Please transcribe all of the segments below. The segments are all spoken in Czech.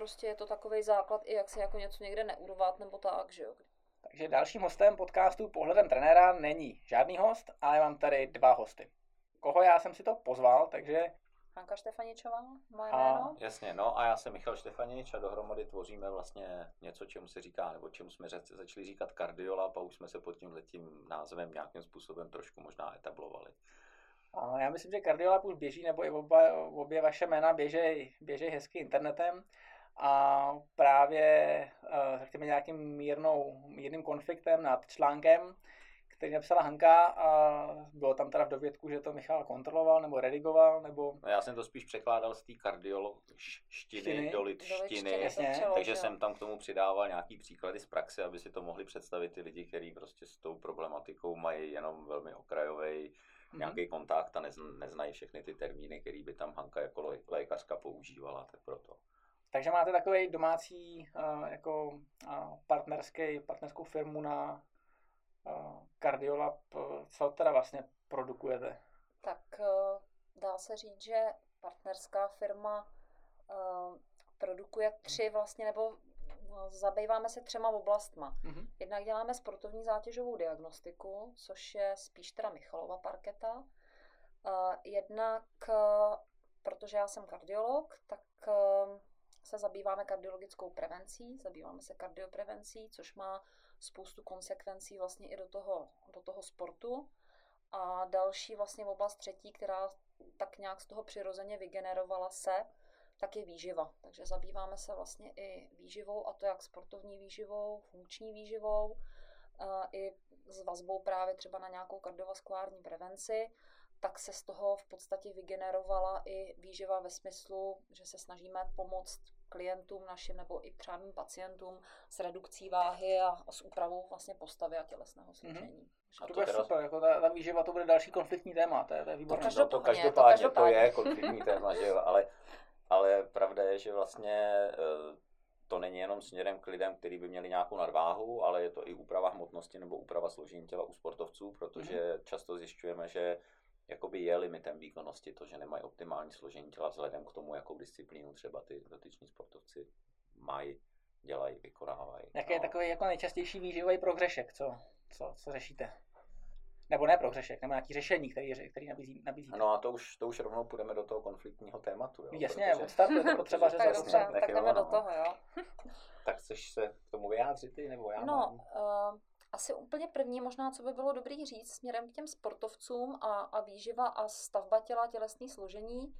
prostě je to takový základ, i jak se jako něco někde neurvat, nebo tak, že jo. Takže dalším hostem podcastu Pohledem trenéra není žádný host, ale mám tady dva hosty. Koho já jsem si to pozval, takže Hanka Štefaničová, moje A- jméno. Jasně, no a já jsem Michal Štefanič a dohromady tvoříme vlastně něco, čemu se říká, nebo čemu jsme řec- začali říkat kardiolab a už jsme se pod tím letím názvem nějakým způsobem trošku možná etablovali. A já myslím, že Kardiolab už běží, nebo i oba, obě vaše jména běžej, běžej hezky internetem a právě, eh, řekněme, nějakým mírnou, mírným konfliktem nad článkem, který napsala Hanka a bylo tam teda v dovědku, že to Michal kontroloval nebo redigoval, nebo No já jsem to spíš překládal z té kardiološtiny Štiny. do Do to jasně, přeložil. takže jsem tam k tomu přidával nějaký příklady z praxe, aby si to mohli představit ty lidi, kteří prostě s tou problematikou mají jenom velmi okrajový Mhm. nějaký kontakt a nezn- neznají všechny ty termíny, který by tam Hanka jako lé- lékařka používala, tak proto. Takže máte takový domácí uh, jako uh, partnerský, partnerskou firmu na uh, Kardiolab. Uh, co teda vlastně produkujete? Tak eh, dá se říct, že partnerská firma eh, produkuje tři vlastně, nebo no, zabýváme se třema oblastma. Mhm. Jednak děláme sportovní zátěžovou diagnostiku, což je spíš teda Michalova parketa. Eh, Jednak, eh, protože já jsem kardiolog, tak eh, se zabýváme kardiologickou prevencí, zabýváme se kardioprevencí, což má spoustu konsekvencí vlastně i do toho, do toho sportu. A další vlastně oblast třetí, která tak nějak z toho přirozeně vygenerovala se, tak je výživa. Takže zabýváme se vlastně i výživou, a to jak sportovní výživou, funkční výživou, a i s vazbou právě třeba na nějakou kardiovaskulární prevenci, tak se z toho v podstatě vygenerovala i výživa ve smyslu, že se snažíme pomoct klientům našim nebo i mým pacientům s redukcí váhy a, a s úpravou vlastně postavy a tělesného složení. A To to bude teda- super, jako ta, ta výživa to bude další konfliktní téma, to je, to je výborné. každopádně- No to to každopádně, to, každopádně. je konfliktní téma, že jo, ale, ale pravda je, že vlastně eh, to není jenom směrem k lidem, kteří by měli nějakou nadváhu, ale je to i úprava hmotnosti nebo úprava složení těla u sportovců, protože často zjišťujeme, že jakoby je limitem výkonnosti to, že nemají optimální složení těla vzhledem k tomu, jakou disciplínu třeba ty dotyční sportovci mají, dělají, vykonávají. Jaký je takový jako nejčastější výživový prohřešek, co, co, co řešíte? Nebo ne prohřešek, nebo nějaký řešení, který, který nabízí, nabízíte. No a to už, to už rovnou půjdeme do toho konfliktního tématu. Jo, Jasně, protože- od startu je to potřeba řešit. Tak dobře. Tak jdeme do no. toho, jo. Tak chceš se k tomu vyjádřit ty, nebo já No, mám? uh, asi úplně první možná, co by bylo dobrý říct směrem k těm sportovcům a, a výživa a stavba těla, tělesný složení,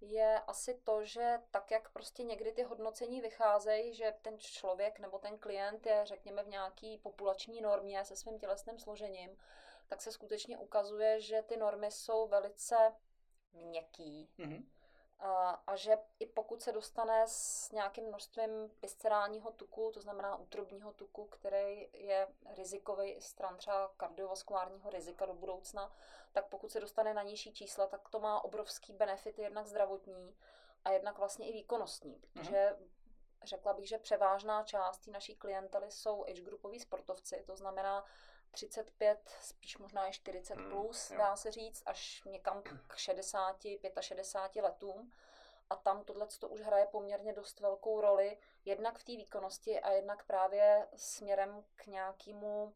je asi to, že tak, jak prostě někdy ty hodnocení vycházejí, že ten člověk nebo ten klient je, řekněme, v nějaký populační normě se svým tělesným složením, tak se skutečně ukazuje, že ty normy jsou velice měkký, Mhm. A, že i pokud se dostane s nějakým množstvím viscerálního tuku, to znamená útrobního tuku, který je rizikový stran třeba kardiovaskulárního rizika do budoucna, tak pokud se dostane na nižší čísla, tak to má obrovský benefity jednak zdravotní a jednak vlastně i výkonnostní, protože řekla bych, že převážná část naší klientely jsou age groupoví sportovci, to znamená 35, spíš možná i 40 Hmm, plus, dá se říct, až někam k 60, 65 letům. A tam tohle to už hraje poměrně dost velkou roli, jednak v té výkonnosti a jednak právě směrem k nějakému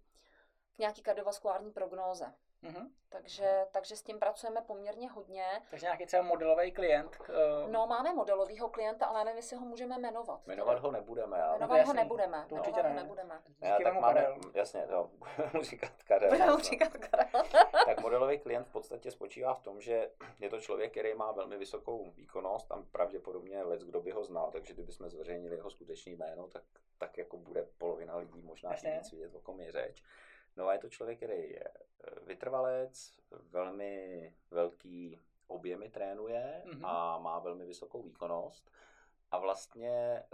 k nějaký kardiovaskulární prognóze. Mhm. Takže, takže s tím pracujeme poměrně hodně. Takže nějaký třeba modelový klient. k, eh, No, máme modelového klienta, ale nevím, jestli ho můžeme jmenovat. Jmenovat ho nebudeme, ale... to Jmenovat ho jasný. nebudeme. To určitě ho ne. nebudeme. Já, tak máme, Karel. jasně, no, budu říkat Karel. Budeme no. mu říkat Karel. Tak modelový klient v podstatě spočívá v tom, že je to člověk, který má velmi vysokou výkonnost, tam pravděpodobně lec, kdo by ho znal, takže kdybychom zveřejnili jeho skutečný jméno, tak, tak jako bude polovina lidí možná víc vidět, o kom je řeč. No a je to člověk, který je eh, vytrvalec, velmi velký objemy trénuje Mhm. a má velmi vysokou výkonnost. A vlastně e,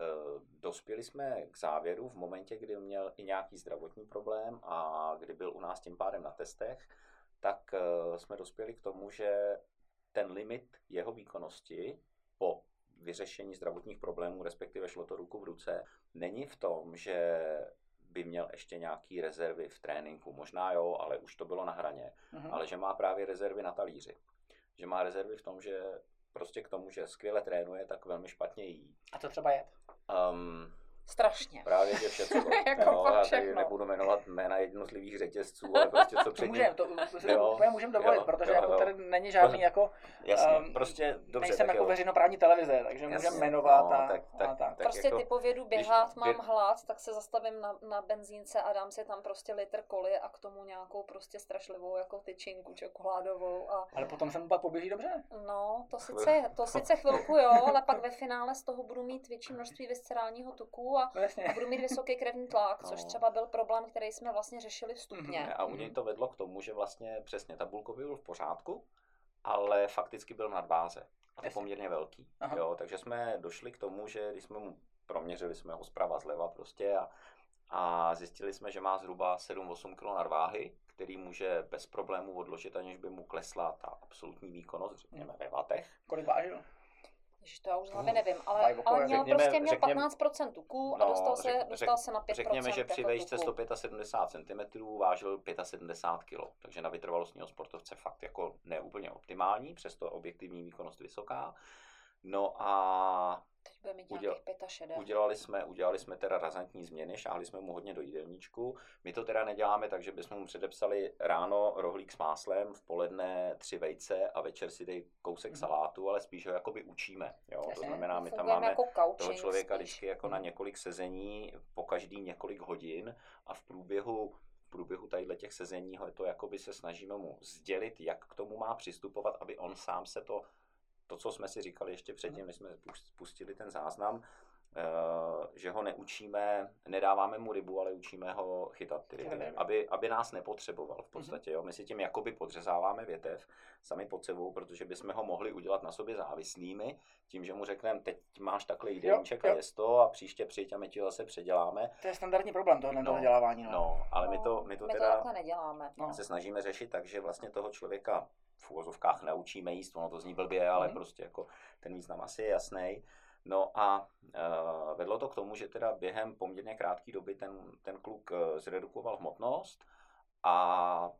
dospěli jsme k závěru v momentě, kdy měl i nějaký zdravotní problém a kdy byl u nás tím pádem na testech, tak e, jsme dospěli k tomu, že ten limit jeho výkonnosti po vyřešení zdravotních problémů, respektive šlo to ruku v ruce, není v tom, že by měl ještě nějaký rezervy v tréninku. Možná jo, ale už to bylo na hraně. Mhm. Ale že má právě rezervy na talíři. Že má rezervy v tom, že prostě k tomu, že skvěle trénuje, tak velmi špatně jí. A co třeba jet? Um, Strašně. Právě, že všechno. Jako jo, fakt já tady všechno. nebudu jmenovat jména jednotlivých řetězců, ale prostě co předtím. můžeme, to, Jo, úplně můžeme dovolit, jo, protože jo, jako jo. tady není žádný jako, Jasně, um, prostě dobře. nejsem tak jako jo. veřejnoprávní televize, takže Jasně, můžeme jmenovat no, a, tak- a tak- tak. tak prostě jako, typu vědu když běhat, mám bě- hlad, tak se zastavím na, na benzínce a dám si tam prostě litr koly a k tomu nějakou prostě strašlivou jako tyčinku čokoládovou a Ale potom se mu pak poběží dobře. no, to sice, to sice chvilku jo, ale pak ve finále z toho budu mít větší množství viscerálního tuku a, jasně. a budu mít vysoký krevní tlak, což No. třeba byl problém, který jsme vlastně řešili vstupně. Mhm. A u něj to vedlo k tomu, že vlastně přesně tabulkový byl v pořádku, ale fakticky byl na váze. A to poměrně velký. Aha. Jo, takže jsme došli k tomu, že když jsme mu proměřili jsme ho zprava zleva prostě a, a zjistili jsme, že má zhruba 7-8 kg nadváhy, který může bez problémů odložit, aniž by mu klesla ta absolutní výkonnost, řekněme ve vatech. Kolik vážil? Ježiš, to já už z hlavy nevím, ale, ale měl řekněme- prostě měl řekněme- 15% tuků a No, dostal se, řek- dostal se na 5% Řekněme, že při vejšce tuku. 175 cm vážil 75 kg, takže na vytrvalostního sportovce fakt jako neúplně optimální, přesto objektivní výkonnost vysoká. No a Teď bude mít Uděl- nějakých 65. udělali jsme, udělali jsme teda razantní změny, šáhli jsme mu hodně do jídelníčku. My to teda neděláme tak, že bychom mu předepsali ráno rohlík s máslem, v poledne tři vejce a večer si dej kousek Mhm. salátu, ale spíš ho jakoby učíme. Jo? To znamená, my tam máme jako toho člověka spíš. vždycky jako na Mhm. několik sezení, po každý několik hodin a v průběhu v průběhu tadyhle těch sezení ho to jakoby se snažíme mu sdělit, jak k tomu má přistupovat, aby on sám se to, to, co jsme si říkali ještě předtím, než jsme pus- pustili ten záznam, že ho neučíme, nedáváme mu rybu, ale učíme ho chytat ty ryby, aby, aby nás nepotřeboval v podstatě. Jo? My si tím jakoby podřezáváme větev sami pod sebou, protože bychom ho mohli udělat na sobě závislými, tím, že mu řekneme, teď máš takhle jídelníček a jest to a příště přijď a my ti ho zase předěláme. To je standardní problém tohle No, vzdělávání. No. No, ale my to, my to my to teda takhle neděláme. No. se snažíme řešit tak, že vlastně toho člověka v úvozovkách naučíme jíst, ono to zní blbě, ale Mhm. prostě jako ten význam asi je jasný. No a uh, vedlo to k tomu, že teda během poměrně krátké doby ten, ten kluk uh, zredukoval hmotnost a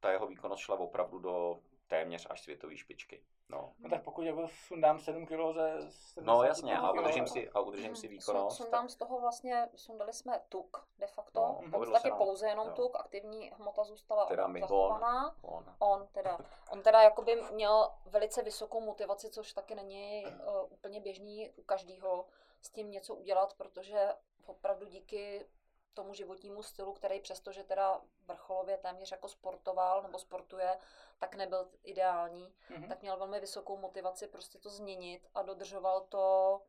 ta jeho výkonnost šla opravdu do téměř až světové špičky. No. no tak pokud jako sundám 7 kg ze 70 No jasně, a udržím tak- si, a udržím si Sun- výkonnost. Sundám z toho vlastně, sundali jsme tuk de facto, No, v podstatě nám. pouze jenom Jo. tuk, aktivní hmota zůstala Teda my, zachovaná. On. On teda, on teda jakoby měl velice vysokou motivaci, což taky není uh, úplně běžný u každého s tím něco udělat, protože opravdu díky tomu životnímu stylu, který přestože teda vrcholově téměř jako sportoval nebo sportuje, tak nebyl ideální, Mhm. tak měl velmi vysokou motivaci prostě to změnit a dodržoval to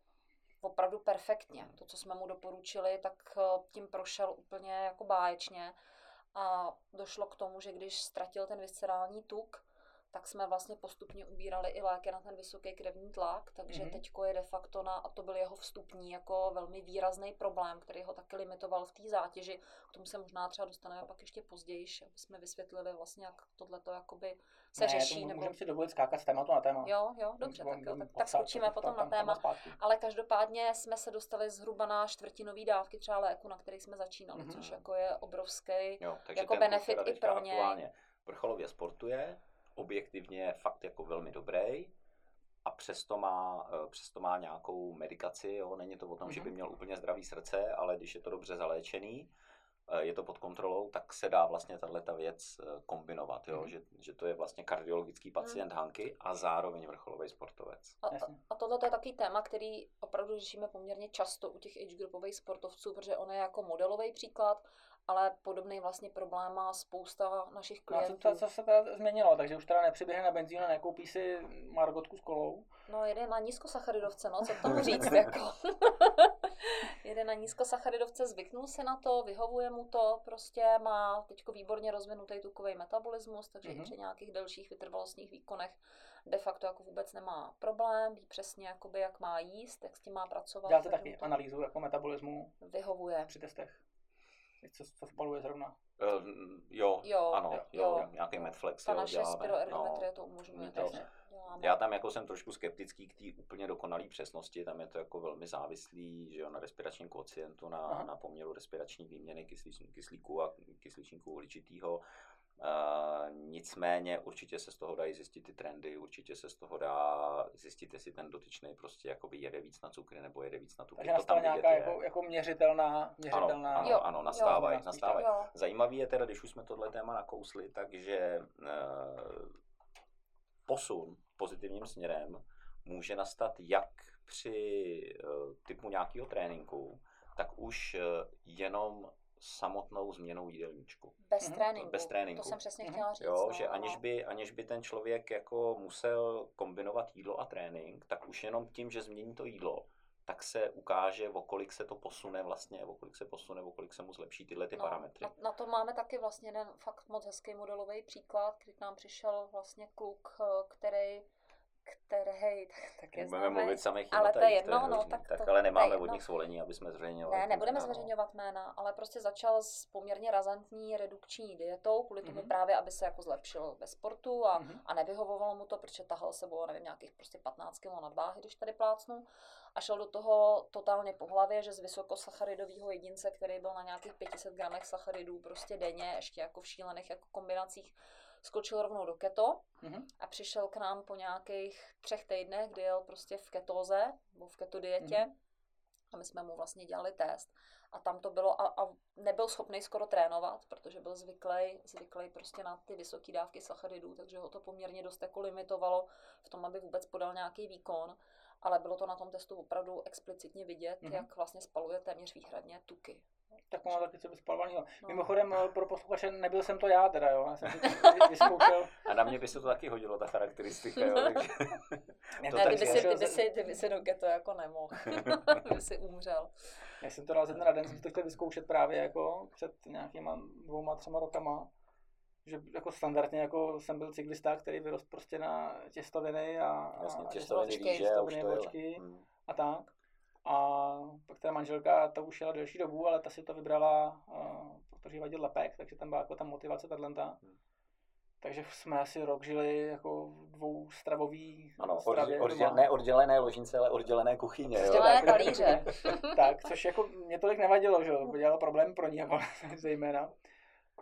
opravdu perfektně. To, co jsme mu doporučili, tak eh, tím prošel úplně jako báječně a došlo k tomu, že když ztratil ten viscerální tuk, tak jsme vlastně postupně ubírali i léky na ten vysoký krevní tlak, takže Mhm. mm-hmm. teďko je de facto na, a to byl jeho vstupní jako velmi výrazný problém, který ho taky limitoval v té zátěži. K tomu se možná třeba dostaneme pak ještě později, aby jsme vysvětlili vlastně, jak tohleto jakoby se ne, řeší. to nebo... můžeme si dovolit skákat z tématu na téma. Jo, jo, dobře, tak, jo, tak, tak skočíme potom na téma. Ale každopádně jsme se dostali zhruba na čtvrtinový dávky třeba léku, na který jsme začínali, Mhm. což jako je obrovský. Jo, jako benefit i pro aktuálně vrcholově sportuje, objektivně je fakt jako velmi dobrý a přesto má, eh, přesto má nějakou medikaci, jo? není to o tom, že by Mhm. měl úplně zdravý srdce, ale když je to dobře zaléčený, eh, je to pod kontrolou, tak se dá vlastně tato věc eh, kombinovat, jo? Mhm. Že, že to je vlastně kardiologický pacient Hanky a zároveň vrcholový sportovec. A, a tohle je takový téma, který opravdu řešíme poměrně často u těch age groupových sportovců, protože on je jako modelový příklad, ale podobný vlastně problém má spousta našich No a co, klientů. co, co se teda změnilo? Takže už teda nepřiběhne na benzín a nekoupí si margotku s kolou. No jede na nízkosacharidovce, no co tomu říct, jako. jede na nízkosacharidovce, zvyknul si na to, vyhovuje mu to, prostě má teďko výborně rozvinutý tukový metabolismus, takže Mhm. i při nějakých delších vytrvalostních výkonech de facto jako vůbec nemá problém, ví přesně, jakoby, jak má jíst, jak s tím má pracovat. Děláte taky to analýzu jako metabolismu Vyhovuje. při testech. Co, co spaluje zrovna. Eh, jo, Jo, ano, jo, jo, nějaký jo. Medflex, Ta jo, naše děláme. spiroergometrie no. to umožňuje, To- takže děláme. Já tam jako jsem trošku skeptický k té úplně dokonalé přesnosti, tam je to jako velmi závislý že jo, na respiračním kocientu, na, Aha. na poměru respirační výměny kyslíč, kyslíku a kysličníku uhličitýho. Uh, nicméně určitě se z toho dají zjistit ty trendy, určitě se z toho dá zjistit, jestli ten dotyčný prostě jakoby jede víc na cukry nebo jede víc na tuky. Takže nastala nějaká jako, jako měřitelná, měřitelná... Ano, ano, ano nastávají, nastávají. Zajímavý je teda, když už jsme tohle téma nakousli, takže uh, posun pozitivním směrem může nastat jak při uh, typu nějakého tréninku, tak už uh, jenom samotnou změnou jídelníčku. Bez, mm-hmm. tréninku. Bez tréninku. To jsem přesně mhm. chtěla říct. Jo, no, že no. aniž by, aniž by ten člověk jako musel kombinovat jídlo a trénink, tak už jenom tím, že změní to jídlo, tak se ukáže, o kolik se to posune vlastně, o kolik se posune, o kolik se mu zlepší tyhle ty no, parametry. Na, na to máme taky vlastně jeden fakt moc hezký modelový příklad, kdy k nám přišel vlastně kluk, eh, který který tak, tak je Budeme mluvit samých ale to je jedno, no, tak, tak to, ale nemáme od nich svolení, aby jsme zveřejňovali. Ne, nebudeme zveřejňovat jména, ale prostě začal s poměrně razantní redukční dietou, kvůli tomu mm-hmm. právě, aby se jako zlepšil ve sportu a, mm-hmm. a nevyhovovalo mu to, protože tahal sebou, nevím, nějakých prostě 15 kg nadváhy, když tady plácnu a šel do toho totálně po hlavě, že z vysokosacharidového jedince, který byl na nějakých 500 gramech sacharidů prostě denně, ještě jako v šílených jako kombinacích, skočil rovnou do keto mm-hmm. a přišel k nám po nějakých třech týdnech, kdy jel prostě v ketóze, nebo v keto dietě mm-hmm. a my jsme mu vlastně dělali test a tam to bylo a, a nebyl schopný skoro trénovat, protože byl zvyklý, zvyklý prostě na ty vysoké dávky sacharidů, takže ho to poměrně dost jako limitovalo v tom, aby vůbec podal nějaký výkon ale bylo to na tom testu opravdu explicitně vidět, mm-hmm. jak vlastně spaluje téměř výhradně tuky. Tak má taky co spalovaný. No. Mimochodem eh, pro posluchače nebyl jsem to já teda, jo. Já jsem si vyzkoušel. A na mě by se to taky hodilo, ta charakteristika, jo. Takže... ne, to kdyby, si, kdyby, si, kdyby si do to jako nemohl. kdyby si umřel. Já jsem to dal ze dne na den, jsem to chtěl vyzkoušet právě jako před nějakýma dvouma, třema rokama že jako standardně jako jsem byl cyklista, který vyrost prostě na těstoviny a, Jasně, a těstoviny, těstoviny vločky hmm. a tak. A pak ta manželka, ta už jela delší dobu, ale ta si to vybrala, uh, protože vadil lepek, takže tam byla jako ta motivace tato. Hmm. Takže jsme asi rok žili jako dvou stravový ano, stravě. Odděl, ne oddělené ložnice, ale oddělené kuchyně. Oddělené talíře. tak, což jako mě tolik nevadilo, že dělalo problém pro ní, jako, zejména.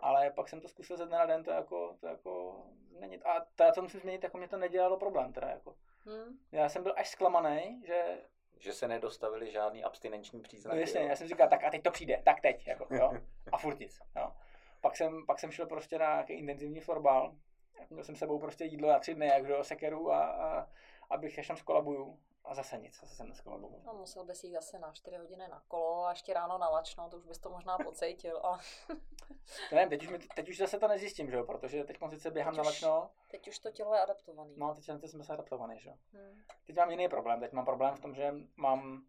Ale pak jsem to zkusil ze dne na den, to jako, to jako není, a to, co musím změnit, jako mě to nedělalo problém teda jako. Hmm. Já jsem byl až zklamaný, že že se nedostavili žádný abstinenční příznaky. No jasně, já jsem říkal, tak a teď to přijde, tak teď, jako, jo. A furt nic, jo. Pak jsem, pak jsem šel prostě na nějaký intenzivní florbal. Měl jsem sebou prostě jídlo na tři dny, jak do sekeru a, a abych ještě tam skolabuju. A zase nic, zase jsem neskolaboval. No, musel bys jít zase na 4 hodiny na kolo a ještě ráno na lačno, to už bys to možná pocítil, ale... nevím, teď už, mi, teď už zase to nezjistím, že jo, protože teď sice běhám teď na lačno. Teď už to tělo je adaptovaný. No, teď, teď jsme se adaptovaný, že jo. Hmm. Teď mám jiný problém, teď mám problém v tom, že mám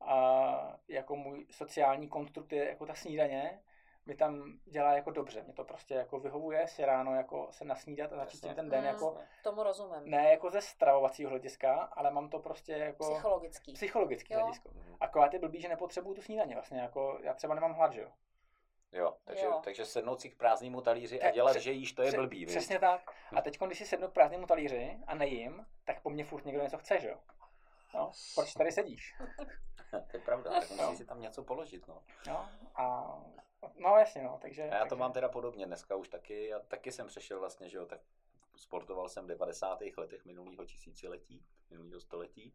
a, jako můj sociální konstrukt je jako ta snídaně, mi tam dělá jako dobře. Mě to prostě jako vyhovuje si ráno jako se nasnídat a začít ten den mm, jako... Tomu rozumím. Ne jako ze stravovacího hlediska, ale mám to prostě jako... Psychologický. Psychologický jo. hledisko. Mm. Akorát je blbý, že nepotřebuju tu snídaně vlastně, jako já třeba nemám hlad, že jo. Jo, takže, jo. takže sednout si k prázdnému talíři a dělat, že jíš, to je blbý. Přesně tak. A teď, když si sednu k prázdnému talíři a nejím, tak po mně furt někdo něco chce, že jo. No, proč tady sedíš? to je pravda, tak musíš si tam něco položit, no. No, a No jasně, no, takže... A já to takže... mám teda podobně, dneska už taky, já taky jsem přešel vlastně, že jo, tak sportoval jsem v 90. letech minulého tisíciletí, minulého století,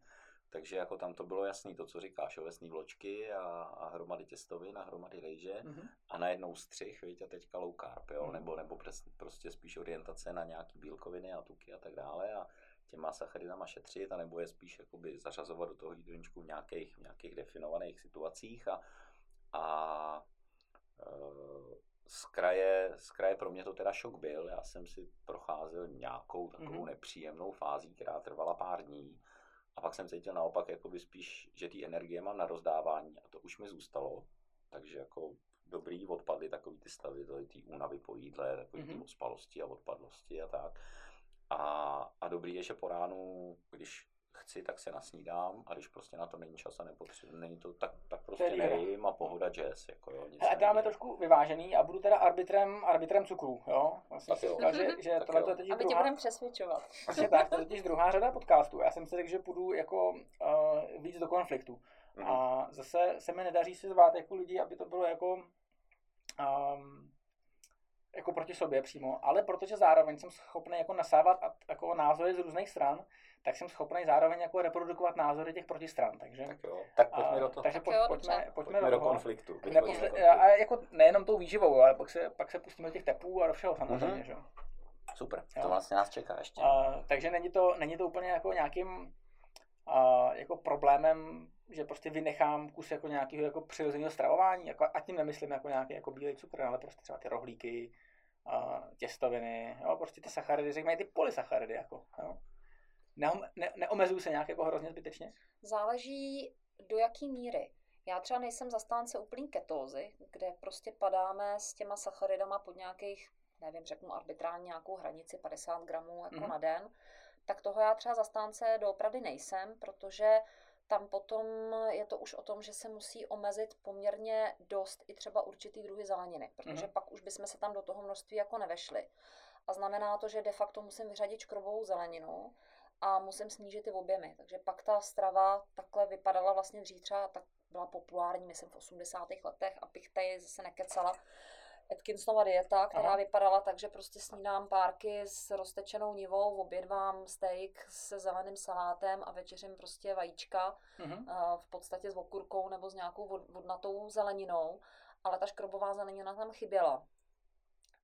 takže jako tam to bylo jasný, to, co říkáš, ovesný vločky a, a hromady těstovin a hromady rejže mm-hmm. a najednou střih, víte, teďka low carb, jo, mm-hmm. nebo, nebo prostě spíš orientace na nějaký bílkoviny a tuky a tak dále a těma sacharidama šetřit, anebo je spíš jakoby zařazovat do toho jídelníčku v nějakých, v nějakých definovaných situacích a, a z kraje, z kraje pro mě to teda šok byl. Já jsem si procházel nějakou takovou mm-hmm. nepříjemnou fází, která trvala pár dní. A pak jsem cítil naopak jakoby spíš, že ty energie mám na rozdávání a to už mi zůstalo. Takže jako dobrý odpadly takový ty stavy, ty únavy po jídle, takový mm-hmm. ty ospalosti a odpadlosti a tak. A, a dobrý je, že po ránu, když chci, tak se nasnídám a když prostě na to není čas a nepotřebuji, není to, tak, tak prostě nejím a pohoda jazz. Jako jo, nic a dáme trošku vyvážený a budu teda arbitrem, arbitrem cukru, jo? Vlastně si říkal, že, že tohle to je teď Aby druhá... tě budeme přesvědčovat. Vlastně tak, to je totiž druhá řada podcastů. Já jsem si řekl, že půjdu jako uh, víc do konfliktu. Mm-hmm. A zase se mi nedaří si zvát jako lidi, aby to bylo jako um, jako proti sobě přímo, ale protože zároveň jsem schopný jako nasávat jako názory z různých stran, tak jsem schopný zároveň jako reprodukovat názory těch protistran. Takže, tak jo, tak pojďme a, do toho. Takže pojď, jo, pojďme, pojďme, pojďme, do, do konfliktu. Neposle, a jako nejenom tou výživou, ale pak se, pak se pustíme do těch tepů a do všeho samozřejmě. Mm-hmm. Že? Super, jo. to vlastně nás čeká ještě. A, takže není to, není to úplně jako nějakým a, jako problémem, že prostě vynechám kus jako nějakého jako přirozeného stravování, jako, a tím nemyslím jako nějaký jako bílý cukr, ale prostě třeba ty rohlíky, a, těstoviny, jo, prostě ty sacharidy, řekněme ty polysacharidy, jako, jo. Ne, ne, neomezuju se nějak jako hrozně zbytečně? Záleží do jaký míry. Já třeba nejsem zastánce úplný ketózy, kde prostě padáme s těma sacharidama pod nějakých, nevím, řeknu arbitrálně nějakou hranici 50 gramů jako mm-hmm. na den, tak toho já třeba zastánce doopravdy nejsem, protože tam potom je to už o tom, že se musí omezit poměrně dost i třeba určitý druhy zeleniny, protože mm-hmm. pak už bychom se tam do toho množství jako nevešli. A znamená to, že de facto musím vyřadit škrobovou zeleninu a musím snížit ty objemy. Takže pak ta strava takhle vypadala vlastně dřív třeba, tak byla populární, myslím, v 80. letech, abych tady zase nekecala. Atkinsonova dieta, která Aha. vypadala tak, že prostě snídám párky s roztečenou nivou, obědvám steak se zeleným salátem a večeřím prostě vajíčka, uh-huh. v podstatě s okurkou nebo s nějakou vodnatou zeleninou, ale ta škrobová zelenina tam chyběla.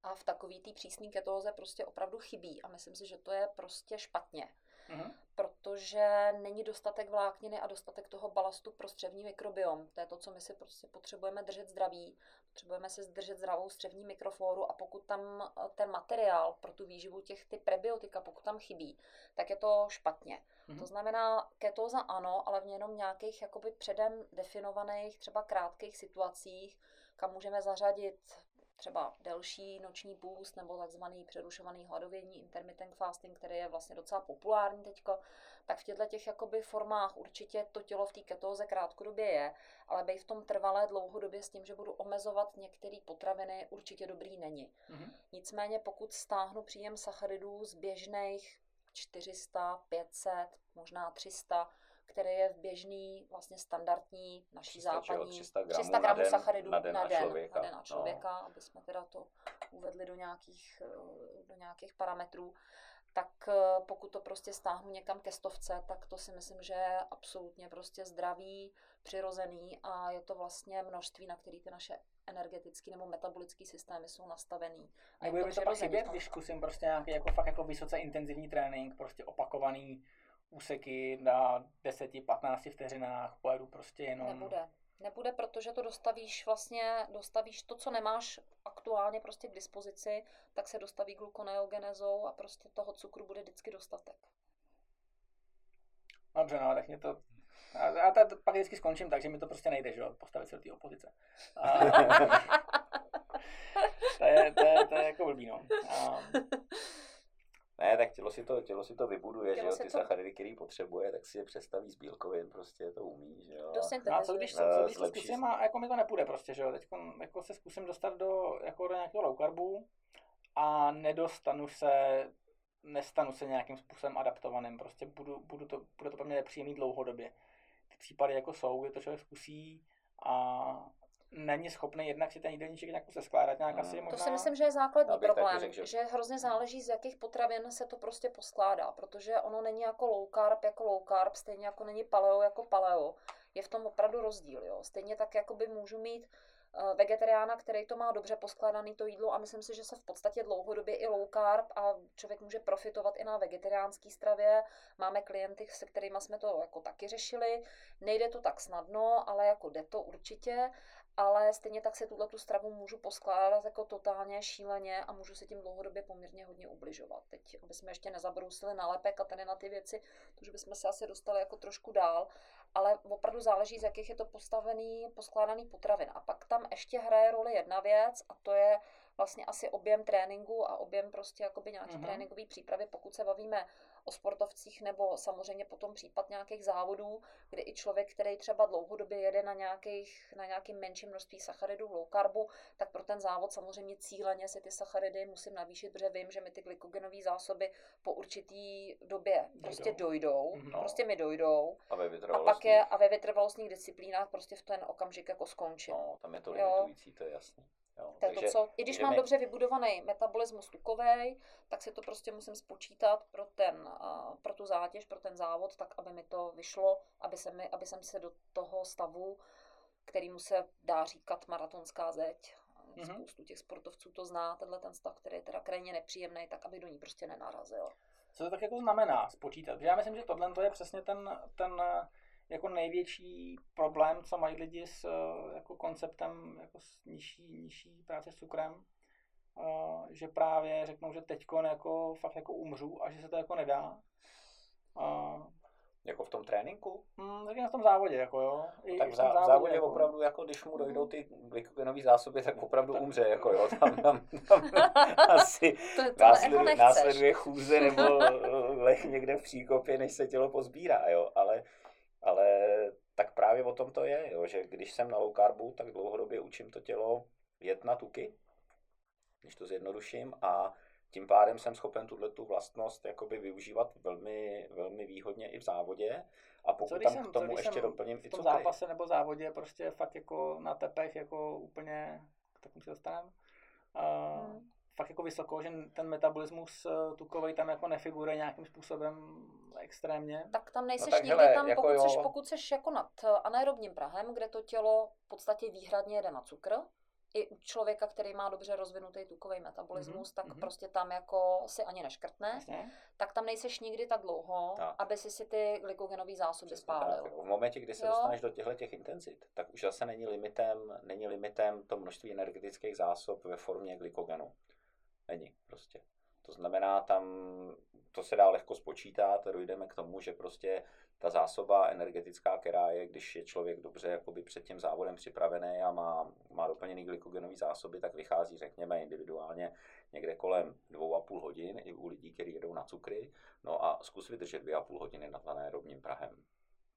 A v takový té přísné ketóze prostě opravdu chybí a myslím si, že to je prostě špatně. Mm-hmm. Protože není dostatek vlákniny a dostatek toho balastu pro střevní mikrobiom. To je to, co my si prostě potřebujeme držet zdraví. Potřebujeme si držet zdravou střevní mikroflóru a pokud tam eh, ten materiál pro tu výživu těch ty prebiotika, pokud tam chybí, tak je to špatně. Mm-hmm. To znamená, ketóza ano, ale v jenom nějakých jakoby předem definovaných, třeba krátkých situacích, kam můžeme zařadit třeba delší noční půst nebo takzvaný přerušovaný hladovění, intermittent fasting, který je vlastně docela populární teďko, tak v těchto těch jakoby formách určitě to tělo v té ketóze krátkodobě je, ale bej v tom trvalé dlouhodobě s tím, že budu omezovat některé potraviny, určitě dobrý není. Mm-hmm. Nicméně pokud stáhnu příjem sacharidů z běžných 400, 500, možná 300, který je v běžný, vlastně standardní naší 300, západní 300 gramů, 300 gramů na sacharidů na den na, den, člověka, na, den na člověka no. aby jsme teda to uvedli do nějakých, do nějakých parametrů. Tak pokud to prostě stáhnu někam ke stovce, tak to si myslím, že je absolutně prostě zdravý, přirozený a je to vlastně množství, na který ty naše energetické nebo metabolické systémy jsou nastavený. A Nebude mi to pak chybět, když zkusím prostě nějaký jako fakt jako vysoce intenzivní trénink, prostě opakovaný úseky na 10-15 vteřinách, pojedu prostě jenom... Nebude. Nebude, protože to dostavíš vlastně, dostavíš to, co nemáš aktuálně prostě k dispozici, tak se dostaví glukoneogenezou a prostě toho cukru bude vždycky dostatek. Dobře, no, tak mě to... A, a to pak vždycky skončím, takže mi to prostě nejde, že jo, postavit se do té opozice. A... to, je, to, je, to je jako blbý, no. A... Ne, tak tělo si to, tělo si to vybuduje, tělo že jo, ty to... sacharidy, který potřebuje, tak si je představí z bílkovin, prostě to umí, že jo. No a co když, co, co když to zkusím a jako mi to nepůjde prostě, že jo, teď jako se zkusím dostat do, jako do nějakého low carbu a nedostanu se, nestanu se nějakým způsobem adaptovaným, prostě budu, budu to, bude to pro mě nepříjemný dlouhodobě. Ty případy jako jsou, kdy to člověk zkusí a není schopný jednak si ten jídelníček nějak se skládat nějak hmm. asi možná... To si myslím, že je základní problém, řek, že... že hrozně záleží, z jakých potravin se to prostě poskládá, protože ono není jako low carb jako low carb, stejně jako není paleo jako paleo. Je v tom opravdu rozdíl, jo. Stejně tak, jako by můžu mít Eh, vegetariána, který to má dobře poskládaný to jídlo a myslím si, že se v podstatě dlouhodobě i low carb a člověk může profitovat i na vegetariánské stravě. Máme klienty, se kterými jsme to jako taky řešili. Nejde to tak snadno, ale jako jde to určitě ale stejně tak si tuhle tu stravu můžu poskládat jako totálně šíleně a můžu si tím dlouhodobě poměrně hodně ubližovat. Teď, aby jsme ještě nezabrousili na lepek a tady na ty věci, protože bychom se asi dostali jako trošku dál, ale opravdu záleží, z jakých je to postavený, poskládaný potravin. A pak tam ještě hraje roli jedna věc a to je vlastně asi objem tréninku a objem prostě jakoby nějaký mm-hmm. tréninkový přípravy, pokud se bavíme o sportovcích nebo samozřejmě potom případ nějakých závodů, kdy i člověk, který třeba dlouhodobě jede na, nějakých, na nějakým menším množství sacharidů low carbu, tak pro ten závod samozřejmě cíleně si ty sacharidy musím navýšit, protože vím, že mi ty glykogenové zásoby po určitý době prostě dojdou, mhm. no. prostě mi dojdou. A, ve a pak je a ve vytrvalostních disciplínách prostě v ten okamžik jako skončím. No, tam je to limitující, to je jasný. Jo, To je to, co, I když mám my- dobře vybudovaný metabolismus tukový, tak si to prostě musím spočítat pro, ten, a, pro tu zátěž, pro ten závod, tak aby mi to vyšlo, aby, se mi, aby jsem se do toho stavu, kterýmu se dá říkat maratonská zeď, Mhm. spoustu těch sportovců to zná, tenhle ten stav, který je teda krajně nepříjemný, tak aby do ní prostě nenarazil. Co to tak jako znamená spočítat? Já myslím, že tohle to je přesně ten, ten jako největší problém, co mají lidi s eh, jako konceptem jako s nižší, nižší práce s cukrem. Eh, že právě řeknou, že teďko jako fakt jako umřu a že se to jako nedá. Uh, Jako v tom tréninku? hm, řekněme v tom závodě, jako jo. I tak v zá, v závodě jako. opravdu, jako když mu dojdou ty glykogenové zásoby, tak opravdu umře, jako jo, tam, tam, tam asi To, to jako následuje, nechceš. následuje chůze nebo leh někde v příkopě, než se tělo pozbírá, jo, ale, ale tak právě o tom to je, jo, že když jsem na low carbu, tak dlouhodobě učím to tělo jet na tuky, když to zjednoduším, a tím pádem jsem schopen tuhle tu vlastnost jakoby využívat velmi, velmi výhodně i v závodě. A pokud Co tam jsem- k co tomu když ještě doplním v i cukry. zápase nebo závodě prostě fakt jako na tepech jako úplně, k takovým se dostaneme, uh, Hmm. Fakt jako vysoko, že ten metabolismus uh, tukový tam jako nefiguruje nějakým způsobem extrémně. Tak tam nejseš tak nikdy hele, tam, jako pokud, jo. seš, pokud seš jako nad eh, anaerobním prahem, kde to tělo v podstatě výhradně jede na cukr, i u člověka, který má dobře rozvinutý tukový metabolismus, Mhm, tak mhm. prostě tam jako si ani neškrtne, Jasně. tak tam nejseš nikdy tak dlouho, Tak. aby si si ty glykogenové zásoby Přesně tak, spálil. jako v momentě, kdy se Jo. dostaneš do těchto těch intenzit, tak už zase není limitem, není limitem to množství energetických zásob ve formě glykogenu. Není prostě. To znamená, tam to se dá lehko spočítat, dojdeme k tomu, že prostě ta zásoba energetická, která je, když je člověk dobře jakoby před tím závodem připravený a má, má doplněný glykogenový zásoby, tak vychází, řekněme, individuálně někde kolem dvou a půl hodin i u lidí, kteří jedou na cukry. No a zkus vydržet dvě a půl hodiny nad anaerobním prahem.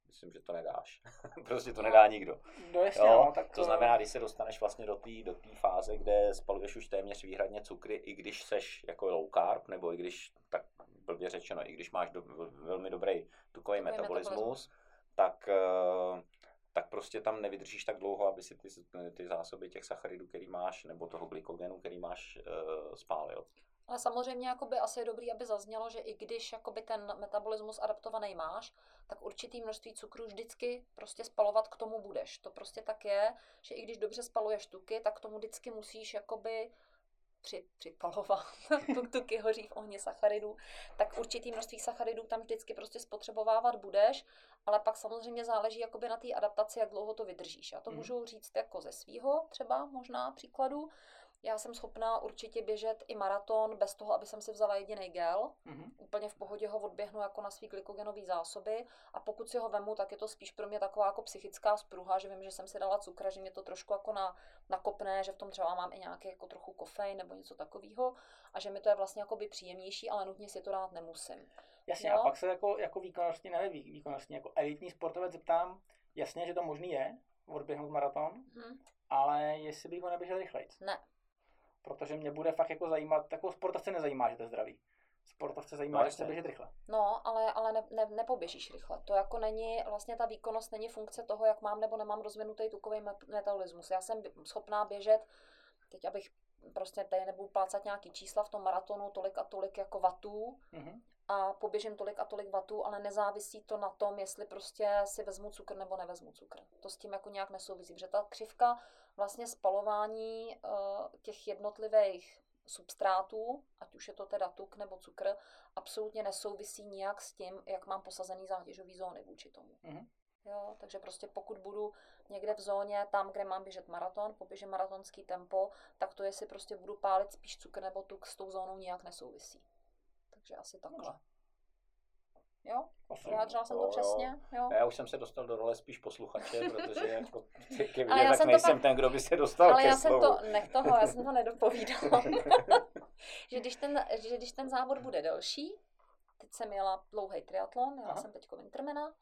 Myslím, že to nedáš. prostě to nedá nikdo. No jasně, Jo, no, tak to znamená, když se dostaneš vlastně do té do té fáze, kde spaluješ už téměř výhradně cukry, i když seš jako low carb, nebo i když, tak blbě řečeno, i když máš do, velmi dobrý tukový metabolismus, metabolismus. tak, eh, tak prostě tam nevydržíš tak dlouho, aby si ty, ty zásoby těch sacharidů, který máš, nebo toho glykogenu, který máš, eh, spálil. Ale samozřejmě jakoby asi je dobrý, aby zaznělo, že i když jakoby ten metabolismus adaptovaný máš, tak určitý množství cukru vždycky prostě spalovat k tomu budeš. To prostě tak je, že i když dobře spaluješ tuky, tak k tomu vždycky musíš jakoby při, připalovat, tuky hoří v ohni sacharidů, tak určitý množství sacharidů tam vždycky prostě spotřebovávat budeš, ale pak samozřejmě záleží jakoby na té adaptaci, jak dlouho to vydržíš. Já to Mhm. můžu říct jako ze svýho třeba možná příkladu. Já jsem schopná určitě běžet i maraton bez toho, aby jsem si vzala jediný gel. Mhm. Úplně v pohodě ho odběhnu jako na svý glykogenové zásoby a pokud si ho vemu, tak je to spíš pro mě taková jako psychická spruha, že vím, že jsem si dala cukr, že mě to trošku jako na, nakopne, že v tom třeba mám i nějaký jako trochu kofein nebo něco takového a že mi to je vlastně jako by příjemnější, ale nutně si to dát nemusím. Jasně, Jo. a pak se jako, jako výkonnostní, ne vý- výkonnostní, jako elitní sportovec zeptám, jasně, že to možný je, odběhnout maraton, Hm, ale jestli bych ho neběžel rychleji. ne. Protože mě bude fakt jako zajímat, takovou sportovce nezajímá, že to je zdravý. Sportovce zajímá, No, že chce jasně. běžet rychle. No, ale, ale ne, ne, nepoběžíš rychle. To jako není, vlastně ta výkonnost není funkce toho, jak mám nebo nemám rozvinutý tukový me- metabolismus. Já jsem schopná běžet, teď abych prostě tady nebudu plácat nějaký čísla v tom maratonu, tolik a tolik jako vatů Mhm. a poběžím tolik a tolik vatů, ale nezávisí to na tom, jestli prostě si vezmu cukr nebo nevezmu cukr. To s tím jako nějak nesouvisí, protože ta křivka vlastně spalování eh, těch jednotlivých substrátů, ať už je to teda tuk nebo cukr, absolutně nesouvisí nijak s tím, jak mám posazený zátěžový zóny vůči tomu. Mhm. Jo, takže prostě pokud budu někde v zóně, tam, kde mám běžet maraton, poběžím maratonský tempo, tak to, jestli prostě budu pálit spíš cukr nebo tuk, s tou zónou nijak nesouvisí. Takže asi takhle. Jo, vyjádřila jsem to jo. přesně? Jo. Já už jsem se dostal do role spíš posluchače, protože jako ke mně já tak jsem nejsem pak- ten, kdo by se dostal Ale já jsem slovu. to, nech toho, já jsem to nedopovídala. že, když ten, že když ten závod bude delší, teď jsem jela dlouhý triatlon, jela Aha. jsem teď Wintermana,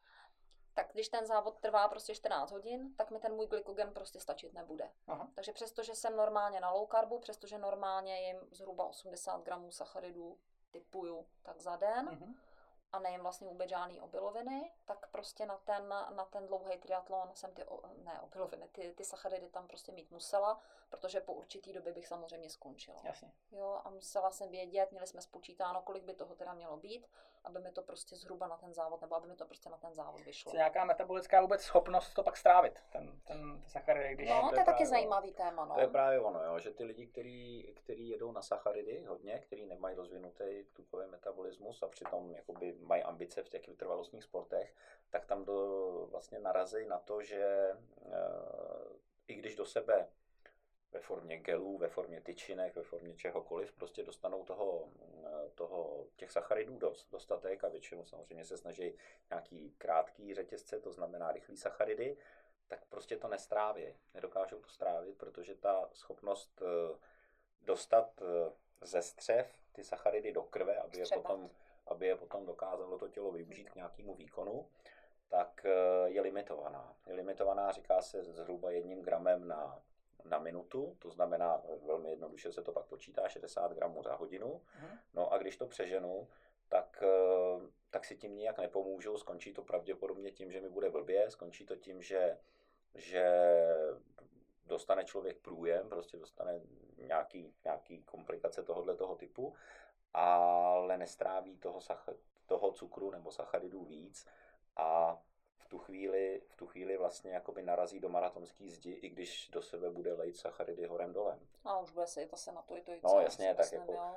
tak když ten závod trvá prostě 14 hodin, tak mi ten můj glykogen prostě stačit nebude. Aha. Takže přestože jsem normálně na low carbu, přestože normálně jim zhruba 80 gramů sacharidů typuju tak za den, Mhm. a nejím vlastně vůbec žádný obiloviny, tak prostě na ten, na ten dlouhý triatlon jsem ty, ne obiloviny, ty, ty sacharidy tam prostě mít musela, protože po určitý době bych samozřejmě skončila. Jasně. Jo, a musela jsem vědět, měli jsme spočítáno, kolik by toho teda mělo být, aby mi to prostě zhruba na ten závod, nebo aby mi to prostě na ten závod vyšlo. Je nějaká metabolická vůbec schopnost to pak strávit, ten, ten, sacharidy, když... No, to je, je taky zajímavý téma, no. To je právě ono, jo, že ty lidi, kteří který jedou na sacharidy hodně, kteří nemají rozvinutý tukový metabolismus a přitom jakoby mají ambice v těch vytrvalostních sportech, tak tam do, vlastně narazí na to, že e, i když do sebe ve formě gelů, ve formě tyčinek, ve formě čehokoliv, prostě dostanou toho, eh, toho těch sacharidů dost, dostatek a většinou samozřejmě se snaží nějaký krátký řetězce, to znamená rychlý sacharidy, tak prostě to nestráví, nedokážou to strávit, protože ta schopnost eh, dostat eh, ze střev ty sacharidy do krve, aby je, potom, aby je potom dokázalo to tělo využít k nějakému výkonu, tak je limitovaná. Je limitovaná, říká se, zhruba jedním gramem na na minutu, to znamená velmi jednoduše se to pak počítá 60 gramů za hodinu. Mhm. No a když to přeženu, tak, eh, tak si tím nijak nepomůžu, skončí to pravděpodobně tím, že mi bude blbě, skončí to tím, že, že dostane člověk průjem, prostě dostane nějaký, nějaký komplikace tohohle toho typu, ale nestráví toho, sach, toho cukru nebo sacharidů víc a tu chvíli, v tu chvíli vlastně jakoby narazí do maratonský zdi, i když do sebe bude lejt sacharidy horem dolem. A už bude se asi na to i to i No jasně, tak jako,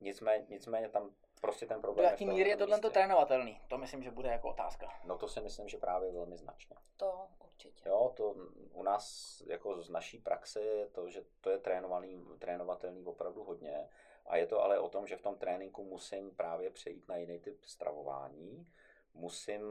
nicméně, nicméně tam prostě ten problém. Do jaký míry je tohle to trénovatelný? To myslím, že bude jako otázka. No to si myslím, že právě velmi značně. To určitě. Jo, to u nás jako z naší praxe je to, že to je trénovaný, trénovatelný opravdu hodně. A je to ale o tom, že v tom tréninku musím právě přejít na jiný typ stravování. Musím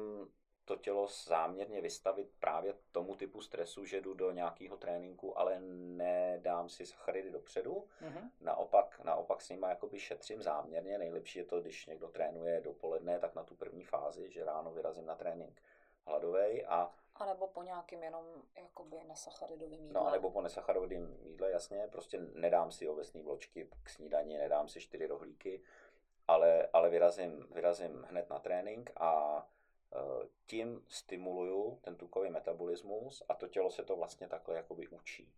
to tělo záměrně vystavit právě tomu typu stresu, že jdu do nějakého tréninku, ale nedám si sacharidy dopředu. Mm-hmm. Naopak, naopak s nimi jakoby šetřím záměrně. Nejlepší je to, když někdo trénuje dopoledne, tak na tu první fázi, že ráno vyrazím na trénink hladovej a a nebo po nějakým jenom jakoby nesacharidovým jídle. No, nebo po nesacharidovým jídle, jasně. Prostě nedám si ovesné vločky k snídani, nedám si čtyři rohlíky, ale, ale vyrazím, vyrazím hned na trénink a tím stimuluju ten tukový metabolismus a to tělo se to vlastně takhle jakoby učí.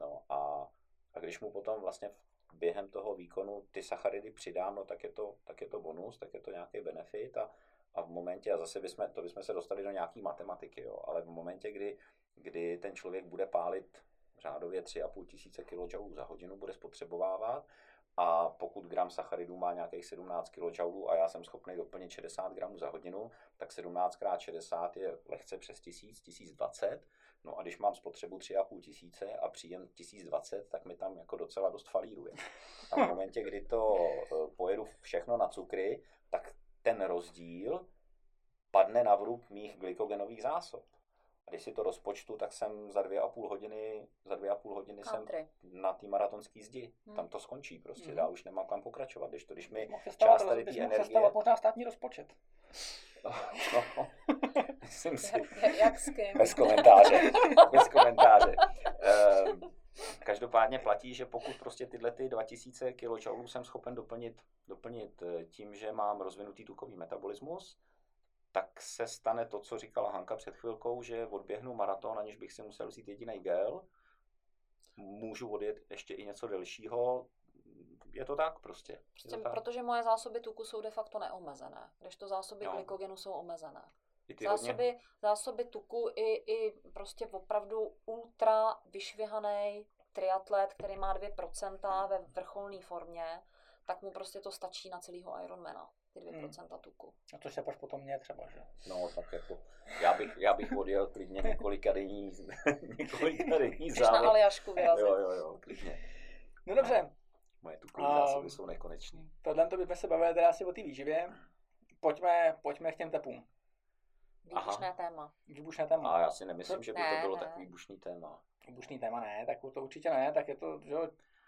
No a, a když mu potom vlastně během toho výkonu ty sacharidy přidám, no tak je to, tak je to bonus, tak je to nějaký benefit a, a v momentě, a zase bychom, to bychom se dostali do nějaký matematiky, jo, ale v momentě, kdy, kdy ten člověk bude pálit řádově 3,5 tisíce kJ za hodinu, bude spotřebovávat, a pokud gram sacharidů má nějakých 17 kJ a já jsem schopný doplnit 60 gramů za hodinu, tak 17 x 60 je lehce přes 1000, 1020. No a když mám spotřebu 3,5 tisíce a příjem 1020, tak mi tam jako docela dost falíruje. A v momentě, kdy to eh, pojedu všechno na cukry, tak ten rozdíl padne na vrub mých glykogenových zásob. Když si to rozpočtu, tak jsem za dvě a půl hodiny, za dvě a půl hodiny Country. jsem na té maratonské zdi. Hmm. Tam to skončí prostě, hmm. dál už nemám kam pokračovat. Když to, když mi část tady té energie... možná státní rozpočet. No, no, myslím si. Jak, jak s kým? Bez komentáře. Bez komentáře. Um, každopádně platí, že pokud prostě tyhle ty 2000 kJ jsem schopen doplnit, doplnit eh, tím, že mám rozvinutý tukový metabolismus, tak se stane to, co říkala Hanka před chvilkou, že odběhnu maraton, aniž bych si musel vzít jediný gel. Můžu odjet ještě i něco delšího. Je to tak prostě. prostě to tak. Protože moje zásoby tuku jsou de facto neomezené, to zásoby no. glykogenu jsou omezené. Zásoby, hodně... zásoby tuku i, i prostě opravdu ultra vyšvihaný triatlet, který má 2% ve vrcholné formě, tak mu prostě to stačí na celého Ironmana ty 2% hmm. tuku. A to se potom mě třeba, že? No, tak jako, já bych, já bych odjel klidně několika denní, několika denní závod. na Aljašku vyrazit. Jo, jo, jo, klidně. No dobře. Moje tukové zásoby jsou nekonečné. Tohle to bychom se bavili teda asi o té výživě. Pojďme, pojďme k těm tepům. Výbušné téma. Výbušné téma. A já si nemyslím, že by ne, to bylo ne. tak výbušný téma. Výbušný téma ne, tak to určitě ne, tak je to, že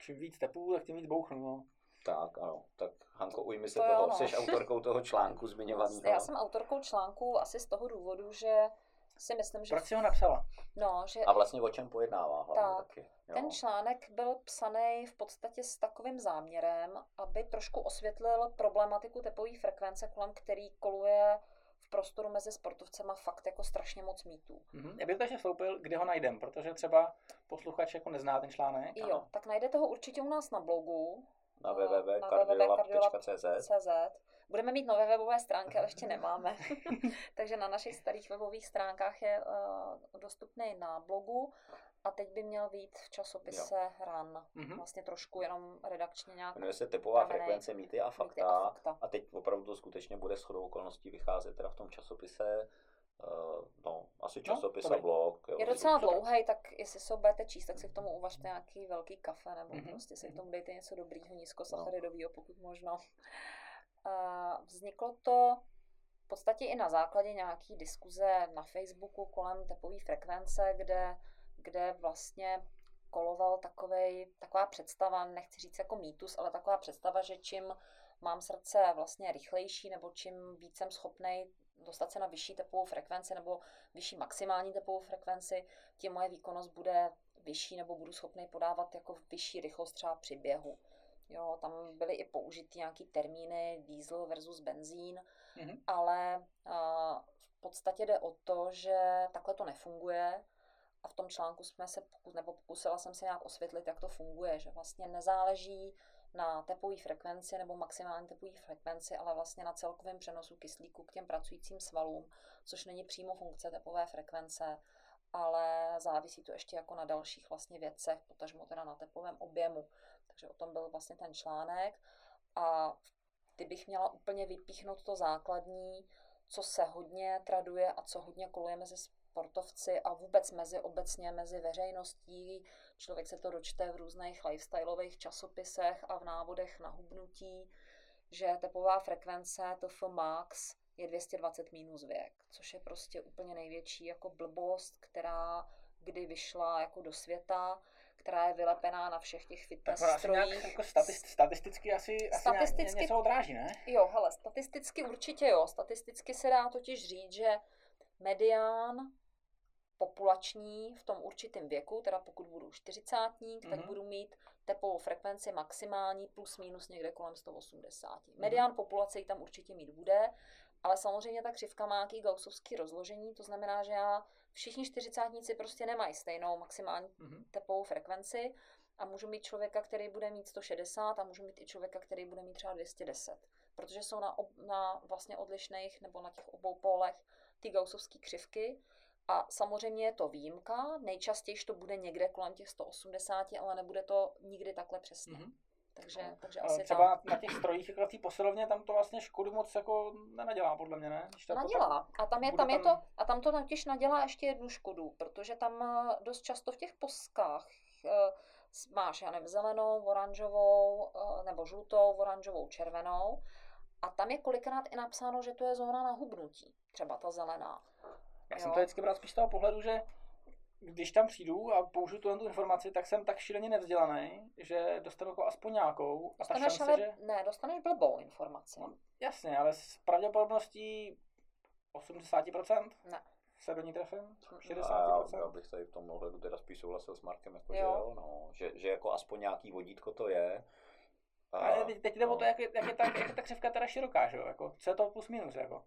čím víc tepů, tak tím víc bouchnu. No. Tak, ano. Tak Hanko, ujmi se to toho. Jsi autorkou toho článku zmiňovaného. Já jsem autorkou článku asi z toho důvodu, že si myslím, že... Proč jsi ho napsala? No, že... A vlastně o čem pojednává hlavně Tak, taky. Jo. Ten článek byl psaný v podstatě s takovým záměrem, aby trošku osvětlil problematiku tepové frekvence, kolem který koluje v prostoru mezi sportovcema fakt jako strašně moc mýtů. Mhm. Já bych to ještě vstoupil, kde ho najdem, protože třeba posluchač jako nezná ten článek. Jo, tak najdete ho určitě u nás na blogu Na eh, www.cardiolab.cz CZ. Budeme mít nové webové stránky, ale ještě nemáme. Takže na našich starých webových stránkách je uh, dostupný na blogu a teď by měl být v časopise RAN. Mhm. Vlastně trošku jenom redakčně nějak. Jmenuje se typová upravený. frekvence mýty a fakta. Mýty a fakta. A teď opravdu to skutečně bude shodou okolností vycházet teda v tom časopise. Uh, no, asi časopis a dobrý. blog. Jo. Je docela dlouhý, tak jestli se budete číst, tak si k tomu uvažte nějaký velký kafe, nebo Mhm, prostě si k mhm. tomu dejte něco dobrýho, No. nízkosacharidového, pokud možno. A vzniklo to v podstatě i na základě nějaký diskuze na Facebooku kolem tepové frekvence, kde, kde vlastně koloval takovej, taková představa, nechci říct jako mýtus, ale taková představa, že čím mám srdce vlastně rychlejší, nebo čím víc jsem schopnej dostat se na vyšší tepovou frekvenci nebo vyšší maximální tepovou frekvenci, tím moje výkonnost bude vyšší nebo budu schopný podávat jako vyšší rychlost třeba při běhu. Jo, tam byly i použity nějaký termíny diesel versus benzín, Mhm. ale a, v podstatě jde o to, že takhle to nefunguje a v tom článku jsme se, poku- nebo pokusila jsem se nějak osvětlit, jak to funguje, že vlastně nezáleží na tepové frekvenci nebo maximální tepové frekvenci, ale vlastně na celkovém přenosu kyslíku k těm pracujícím svalům, což není přímo funkce tepové frekvence, ale závisí to ještě jako na dalších vlastně věcech, potažmo teda na tepovém objemu. Takže o tom byl vlastně ten článek. A kdybych měla úplně vypíchnout to základní, co se hodně traduje a co hodně koluje mezi sportovci a vůbec mezi obecně mezi veřejností. Člověk se to dočte v různých lifestyleových časopisech a v návodech na hubnutí, že tepová frekvence TF max je 220 minus věk, což je prostě úplně největší jako blbost, která kdy vyšla jako do světa, která je vylepená na všech těch Tak fitness ona asi nějak strojích. jako statist, statisticky asi, asi Statisticky- nějak, něco odráží, ne? Jo, hele, statisticky určitě jo. Statisticky se dá totiž říct, že medián populační v tom určitém věku, teda pokud budu čtyřicátník, tak Mhm. budu mít tepovou frekvenci maximální plus minus někde kolem 180. Mhm. Medián populace ji tam určitě mít bude, ale samozřejmě ta křivka má nějaký gaussovský rozložení, to znamená, že já všichni čtyřicátníci prostě nemají stejnou maximální Mhm. tepovou frekvenci a můžu mít člověka, který bude mít 160 a můžu mít i člověka, který bude mít třeba 210, protože jsou na, ob, na vlastně odlišných nebo na těch obou pólech ty gaussovské křivky a samozřejmě je to výjimka, nejčastěji to bude někde kolem těch 180, ale nebude to nikdy takhle přesně. Mhm. Takže, takže asi třeba tak. na těch strojích, jako té posilovně, tam to vlastně škodu moc jako nenadělá, podle mě, ne? Když to Nadělá. A tam je, tam je to, a tam to totiž nadělá ještě jednu škodu, protože tam eh, dost často v těch poskách eh, máš, já nevím, zelenou, oranžovou, eh, nebo žlutou, oranžovou, červenou. A tam je kolikrát i napsáno, že to je zóna na hubnutí, třeba ta zelená. Já jsem Jo. to vždycky bral spíš z toho pohledu, že když tam přijdu a použiju tuhle tu informaci, tak jsem tak šíleně nevzdělaný, že dostanu jako aspoň nějakou. A ta Dostaneš šance, ale, že... ne, dostaneš blbou informaci. No, jasně, ale s pravděpodobností 80% Ne. se do ní trefím. A já, 60%. já bych tady v tom ohledu teda spíš souhlasil s Markem, jako Jo. že jo, no, že, že jako aspoň nějaký vodítko to je. A, Ale teď, teď jde o no. to, jak je, jak, je ta, jak je ta křivka teda široká, že jo? Jako, co je to plus minus, jako?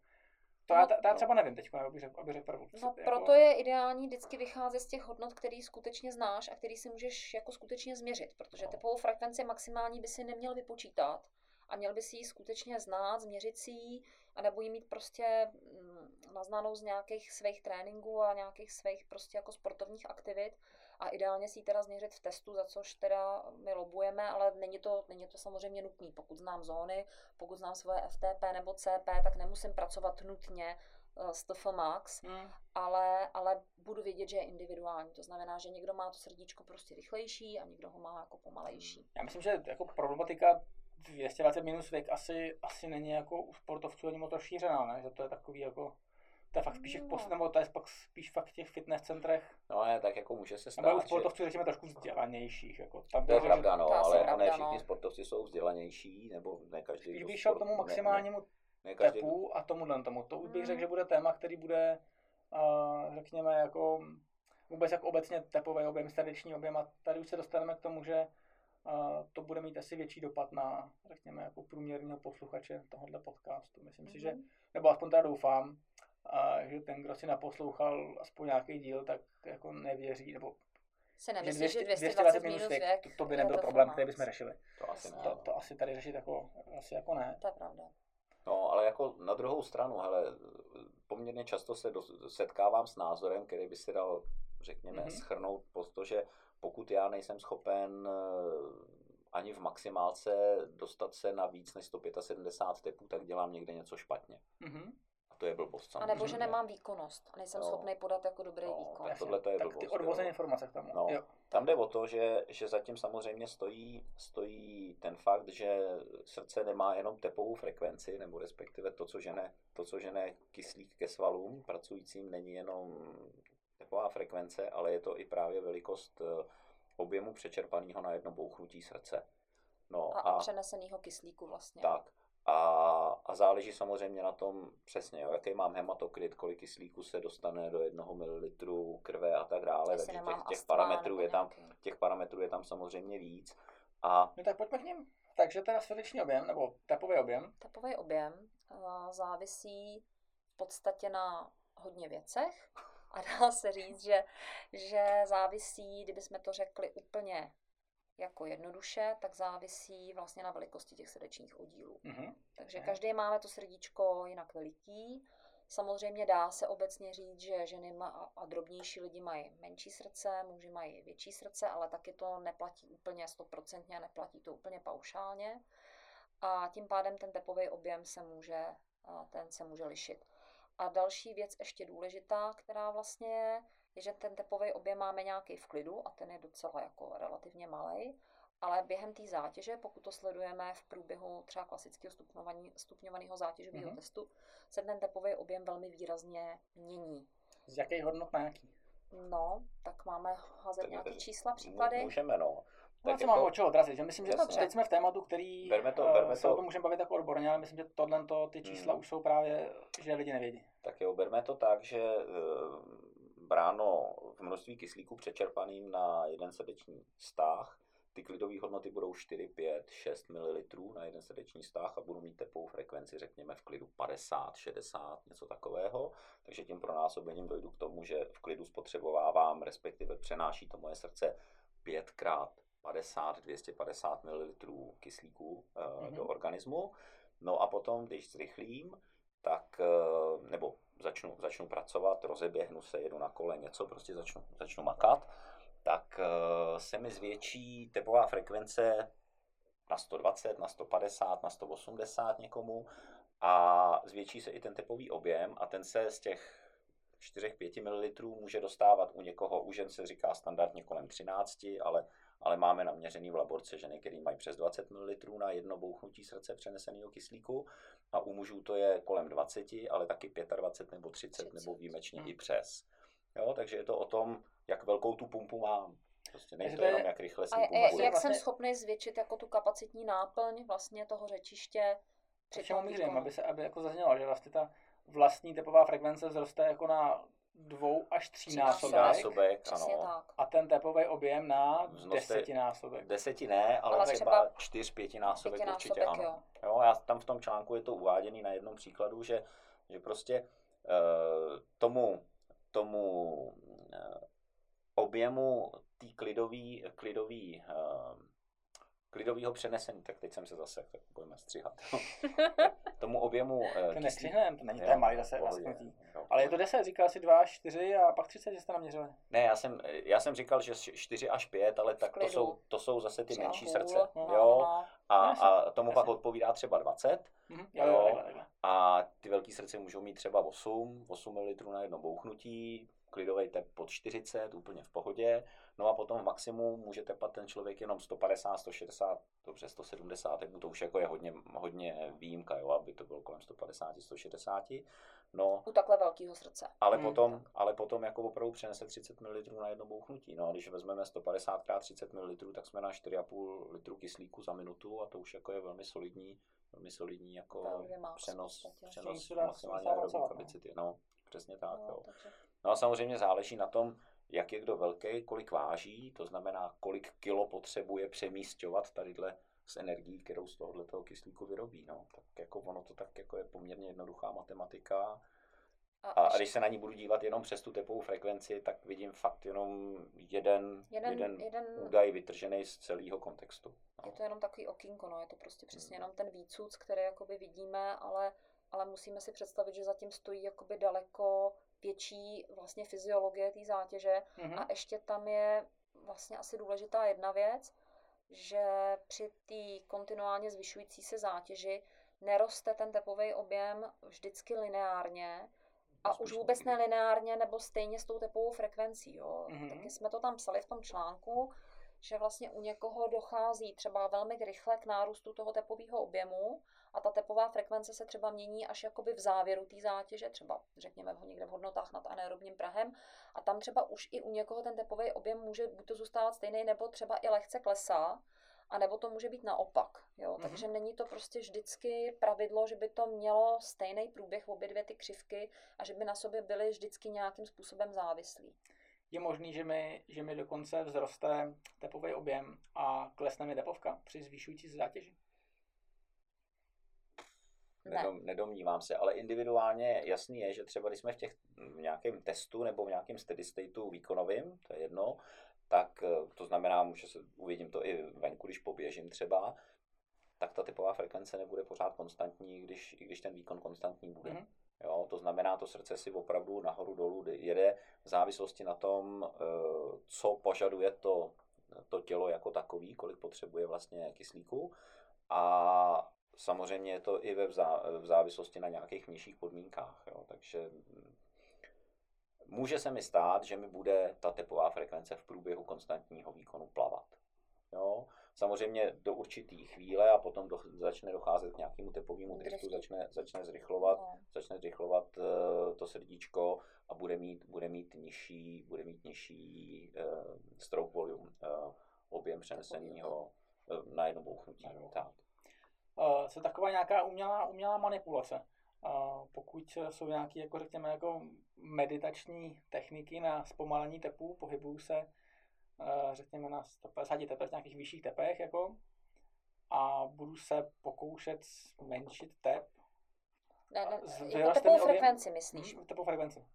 To No, já, ta, ta no. třeba nevím teď, abych řekl, abych řekl pravdu. No, Co- proto je ideální vždycky vycházet z těch hodnot, který skutečně znáš a který si můžeš jako skutečně změřit, protože No. tepovou frekvenci maximální by si neměl vypočítat a měl by si ji skutečně znát, změřit si ji, anebo ji mít prostě mm, naznanou z nějakých svých tréninků a nějakých svých prostě jako sportovních aktivit a ideálně si ji teda změřit v testu, za což teda my lobujeme, ale není to, není to samozřejmě nutný. Pokud znám zóny, pokud znám svoje FTP nebo CP, tak nemusím pracovat nutně eh, s TF Max, Hmm. ale, ale budu vědět, že je individuální. To znamená, že někdo má to srdíčko prostě rychlejší a někdo ho má jako pomalejší. Já myslím, že jako problematika 220 minus věk asi, asi není jako u sportovců ani moc rozšířená, ne? Že to je takový jako, to je fakt spíš, No. no. nebo to je pak spíš fakt v těch fitness centrech, No ne, tak jako může se nebo u stát, že... sportovců řekněme trošku vzdělanějších, jako tam To je že- pravda, no, je asi ale pravda, ne všichni no. sportovci jsou vzdělanější, nebo ne každý. Spíš bych šel k tomu ne- maximálnímu Ne, ne každý, tepu a tomuhle tomu. To už bych Mm. řekl, že bude téma, který bude uh, řekněme, jako vůbec jako obecně tepový objem, srdeční objem a tady už se dostaneme k tomu, že uh, to bude mít asi větší dopad na, řekněme, jako průměrného posluchače tohohle podcastu. Myslím mm-hmm. si, že, Mhm. nebo aspoň teda doufám, uh, že ten, kdo si naposlouchal aspoň nějaký díl, tak jako nevěří, nebo Si že nemyslíš, že 200 220 minus věk, to, to by nebyl to problém, který bychom řešili. To asi ne. To, to asi tady řešit jako, asi jako ne. To je pravda. No, ale jako na druhou stranu, hele, poměrně často se dos- setkávám s názorem, který by se dal, řekněme, Mhm. mm-hmm. schrnout pod to, že pokud já nejsem schopen eh, ani v maximálce dostat se na víc než 175 tepů, tak dělám někde něco špatně. Mhm. A to je blbost. A nebo že samozřejmě. nemám výkonnost a nejsem No. schopný podat jako dobrý No, výkon. tak tohle to je tak blbost, ty odvozené informace k tomu. No. Jo. Tam jde o to, že, že zatím samozřejmě stojí, stojí ten fakt, že srdce nemá jenom tepovou frekvenci, nebo respektive to, co žene, to, co žene kyslík ke svalům pracujícím, není jenom tepová frekvence, ale je to i právě velikost eh, objemu přečerpaného na jedno bouchnutí srdce. No A, a přenesenýho kyslíku vlastně. tak. A, a záleží samozřejmě na tom přesně, jo, jaký mám hematokrit, kolik kyslíku se dostane do jednoho mililitru krve a tak dále. Takže těch, těch parametrů je tam, těch parametrů je tam samozřejmě víc. A No tak pojďme k ním. Takže teda srdeční objem, nebo tepový objem. Tepový objem uh, závisí v podstatě na hodně věcech a dá se říct, že, že závisí, kdybychom to řekli úplně jako jednoduše, tak závisí vlastně na velikosti těch srdečních oddílů. Mhm. Takže Ok. každý máme to srdíčko jinak veliký. Samozřejmě dá se obecně říct, že ženy a- a drobnější lidi mají menší srdce, muži mají větší srdce, ale taky to neplatí úplně stoprocentně, neplatí to úplně paušálně. A tím pádem ten tepový objem se může, a ten se může lišit. A další věc ještě důležitá, která vlastně je, je, že ten tepový objem máme nějaký v klidu a ten je docela jako relativně malý, ale během té zátěže, pokud to sledujeme v průběhu třeba klasického stupňování- stupňovaného zátěžového Mhm. testu, se ten tepový objem velmi výrazně mění. Z jakých hodnot na jaký? No, tak máme házet nějaké čísla, Mů- příklady. Můžeme, no. No, Tak co máme jako- od čeho odrazit? Že myslím, že Jasně. teď jsme v tématu, který Berme to- eh, berme se to- o tom můžeme bavit jako odborně, ale myslím, že tohle ty čísla Hmm. už jsou právě, že lidi nevědí. Tak jo, berme to tak, že eh, bráno v množství kyslíku přečerpaným na jeden srdeční stáh, ty klidové hodnoty budou 4, 5, 6 ml na jeden srdeční stáh a budu mít tepovou frekvenci, řekněme v klidu 50, 60, něco takového. Takže tím pronásobením dojdu k tomu, že v klidu spotřebovávám, respektive přenáší to moje srdce 5 krát 50, 250 ml kyslíku Mhm. do organismu. No a potom, když zrychlím, tak, eh, nebo začnu, začnu pracovat, rozeběhnu se, jedu na kole, něco, prostě začnu, začnu makat, tak eh, se mi zvětší tepová frekvence na 120, na 150, na 180 někomu a zvětší se i ten tepový objem a ten se z těch 4-5 ml může dostávat u někoho, u žen se říká standardně kolem 13, ale, ale máme naměřený v laborce ženy, které mají přes 20 ml na jedno bouchnutí srdce přeneseného kyslíku a u mužů to je kolem 20, ale taky 25 nebo 30, 30. 30. nebo výjimečně Hmm. i přes. Jo, takže je to o tom, jak velkou tu pumpu mám. Prostě je- jenom, jak rychle si pumpuju. jak jsem schopný zvětšit jako tu kapacitní náplň vlastně toho řečiště Při tom mířím, aby se aby jako zaznělo, že vlastně ta vlastní tepová frekvence vzroste jako na dvou až tří násobek Násobek, ano. tak. a ten tepový objem na Vznoste- desetinásobek. Deseti ne, ale, Ale třeba, třeba čtyř, pětinásobek, pětinásobek, určitě ano. jo. Jo, já tam v tom článku je to uváděný na jednom příkladu, že, že prostě uh, tomu, tomu uh, objemu té klidový, klidový, uh, klidovýho přenesení, tak teď jsem se zase, tak budeme stříhat. tomu objemu uh, To nestřihneme, to není ten malý zase lasknutí. Ale je to 10, říkal si 2, 4 a pak 30, že jste naměřili. Ne, já jsem, já jsem říkal, že 4 až 5, ale tak to jsou, to jsou zase ty menší srdce. no, Jo, no. a, a tomu pak odpovídá třeba 20. Mhm. Jo. Jo, jo, takhle, takhle. A ty velký srdce můžou mít třeba 8, 8 ml na jedno bouchnutí, klidový tep pod 40, úplně v pohodě. No a potom v maximu může tepat ten člověk jenom 150, 160, dobře 170 tepů, to už jako je hodně, hodně výjimka, jo, aby to bylo kolem 150, 160. No, U takhle velkého srdce. ale Hmm, potom, ale potom jako opravdu přenese 30 ml na jedno bouchnutí. No a když vezmeme 150 x 30 ml, tak jsme na 4,5 litru kyslíku za minutu a to už jako je velmi solidní, velmi solidní jako max přenos, přenos maximální aerobní no. kapacity. No. Přesně tak, No, jo. takže No a samozřejmě záleží na tom, jak je kdo velký, kolik váží, to znamená, kolik kilo potřebuje přemístěvat tadyhle s energií, kterou z tohoto kyslíku vyrobí. No. Tak jako ono to tak jako je poměrně jednoduchá matematika. A, a když se na ní budu dívat jenom přes tu tepovou frekvenci, tak vidím fakt jenom jeden, Jeden- jeden, jeden- údaj vytržený z celého kontextu. Je No. to jenom takový okýnko, no, je to prostě přesně Mhm. jenom ten výcuc, který jakoby vidíme, ale, ale musíme si představit, že zatím stojí jakoby daleko větší vlastně fyziologie té zátěže Mhm. a ještě tam je vlastně asi důležitá jedna věc, že při té kontinuálně zvyšující se zátěži neroste ten tepový objem vždycky lineárně a už vůbec nelineárně nebo stejně s tou tepovou frekvencí. Jo. Mhm. Taky jsme to tam psali v tom článku, že vlastně u někoho dochází třeba velmi rychle k nárůstu toho tepového objemu a ta tepová frekvence se třeba mění až jakoby v závěru té zátěže, třeba řekněme ho někde v hodnotách nad anaerobním prahem a tam třeba už i u někoho ten tepový objem může buď to zůstávat stejný, nebo třeba i lehce klesá, a nebo to může být naopak. Jo? Mhm. Takže není to prostě vždycky pravidlo, že by to mělo stejný průběh obě dvě ty křivky a že by na sobě byly vždycky nějakým způsobem závislí. Je možný, že mi, že mi dokonce vzroste tepový objem a klesne mi tepovka při zvyšující se zátěži. Ne. Nedom, nedomnívám se, ale individuálně jasný je, že třeba když jsme v těch v nějakém testu nebo v nějakém steady stateu výkonovým, to je jedno, tak eh, to znamená, může se, uvidím to i venku, když poběžím třeba, tak ta typová frekvence nebude pořád konstantní, když, i když ten výkon konstantní bude. Mhm. Jo, to znamená, to srdce si opravdu nahoru dolů jede v závislosti na tom, eh, co požaduje to, to tělo jako takový, kolik potřebuje vlastně kyslíku. A samozřejmě je to i ve v závislosti na nějakých vnějších podmínkách. Jo. Takže může se mi stát, že mi bude ta tepová frekvence v průběhu konstantního výkonu plavat. Jo. Samozřejmě do určitý chvíle a potom do, začne docházet k nějakému tepovému driftu, začne, začne zrychlovat No. začne zrychlovat eh, to srdíčko a bude mít, bude mít nižší, bude mít nižší uh, stroke volume, uh, objem přeneseného uh, na jedno bouchnutí. Tak. Uh, co taková nějaká umělá, umělá manipulace. Pokud jsou nějaké, jako řekněme, jako meditační techniky na zpomalení tepů, pohybuju se, uh, řekněme, na 150 tepech, nějakých vyšších tepech, jako, a budu se pokoušet zmenšit tep, Ne, ne, Z- jako vyroste tepovou frekvenci myslíš? Hm, tepovou frekvenci.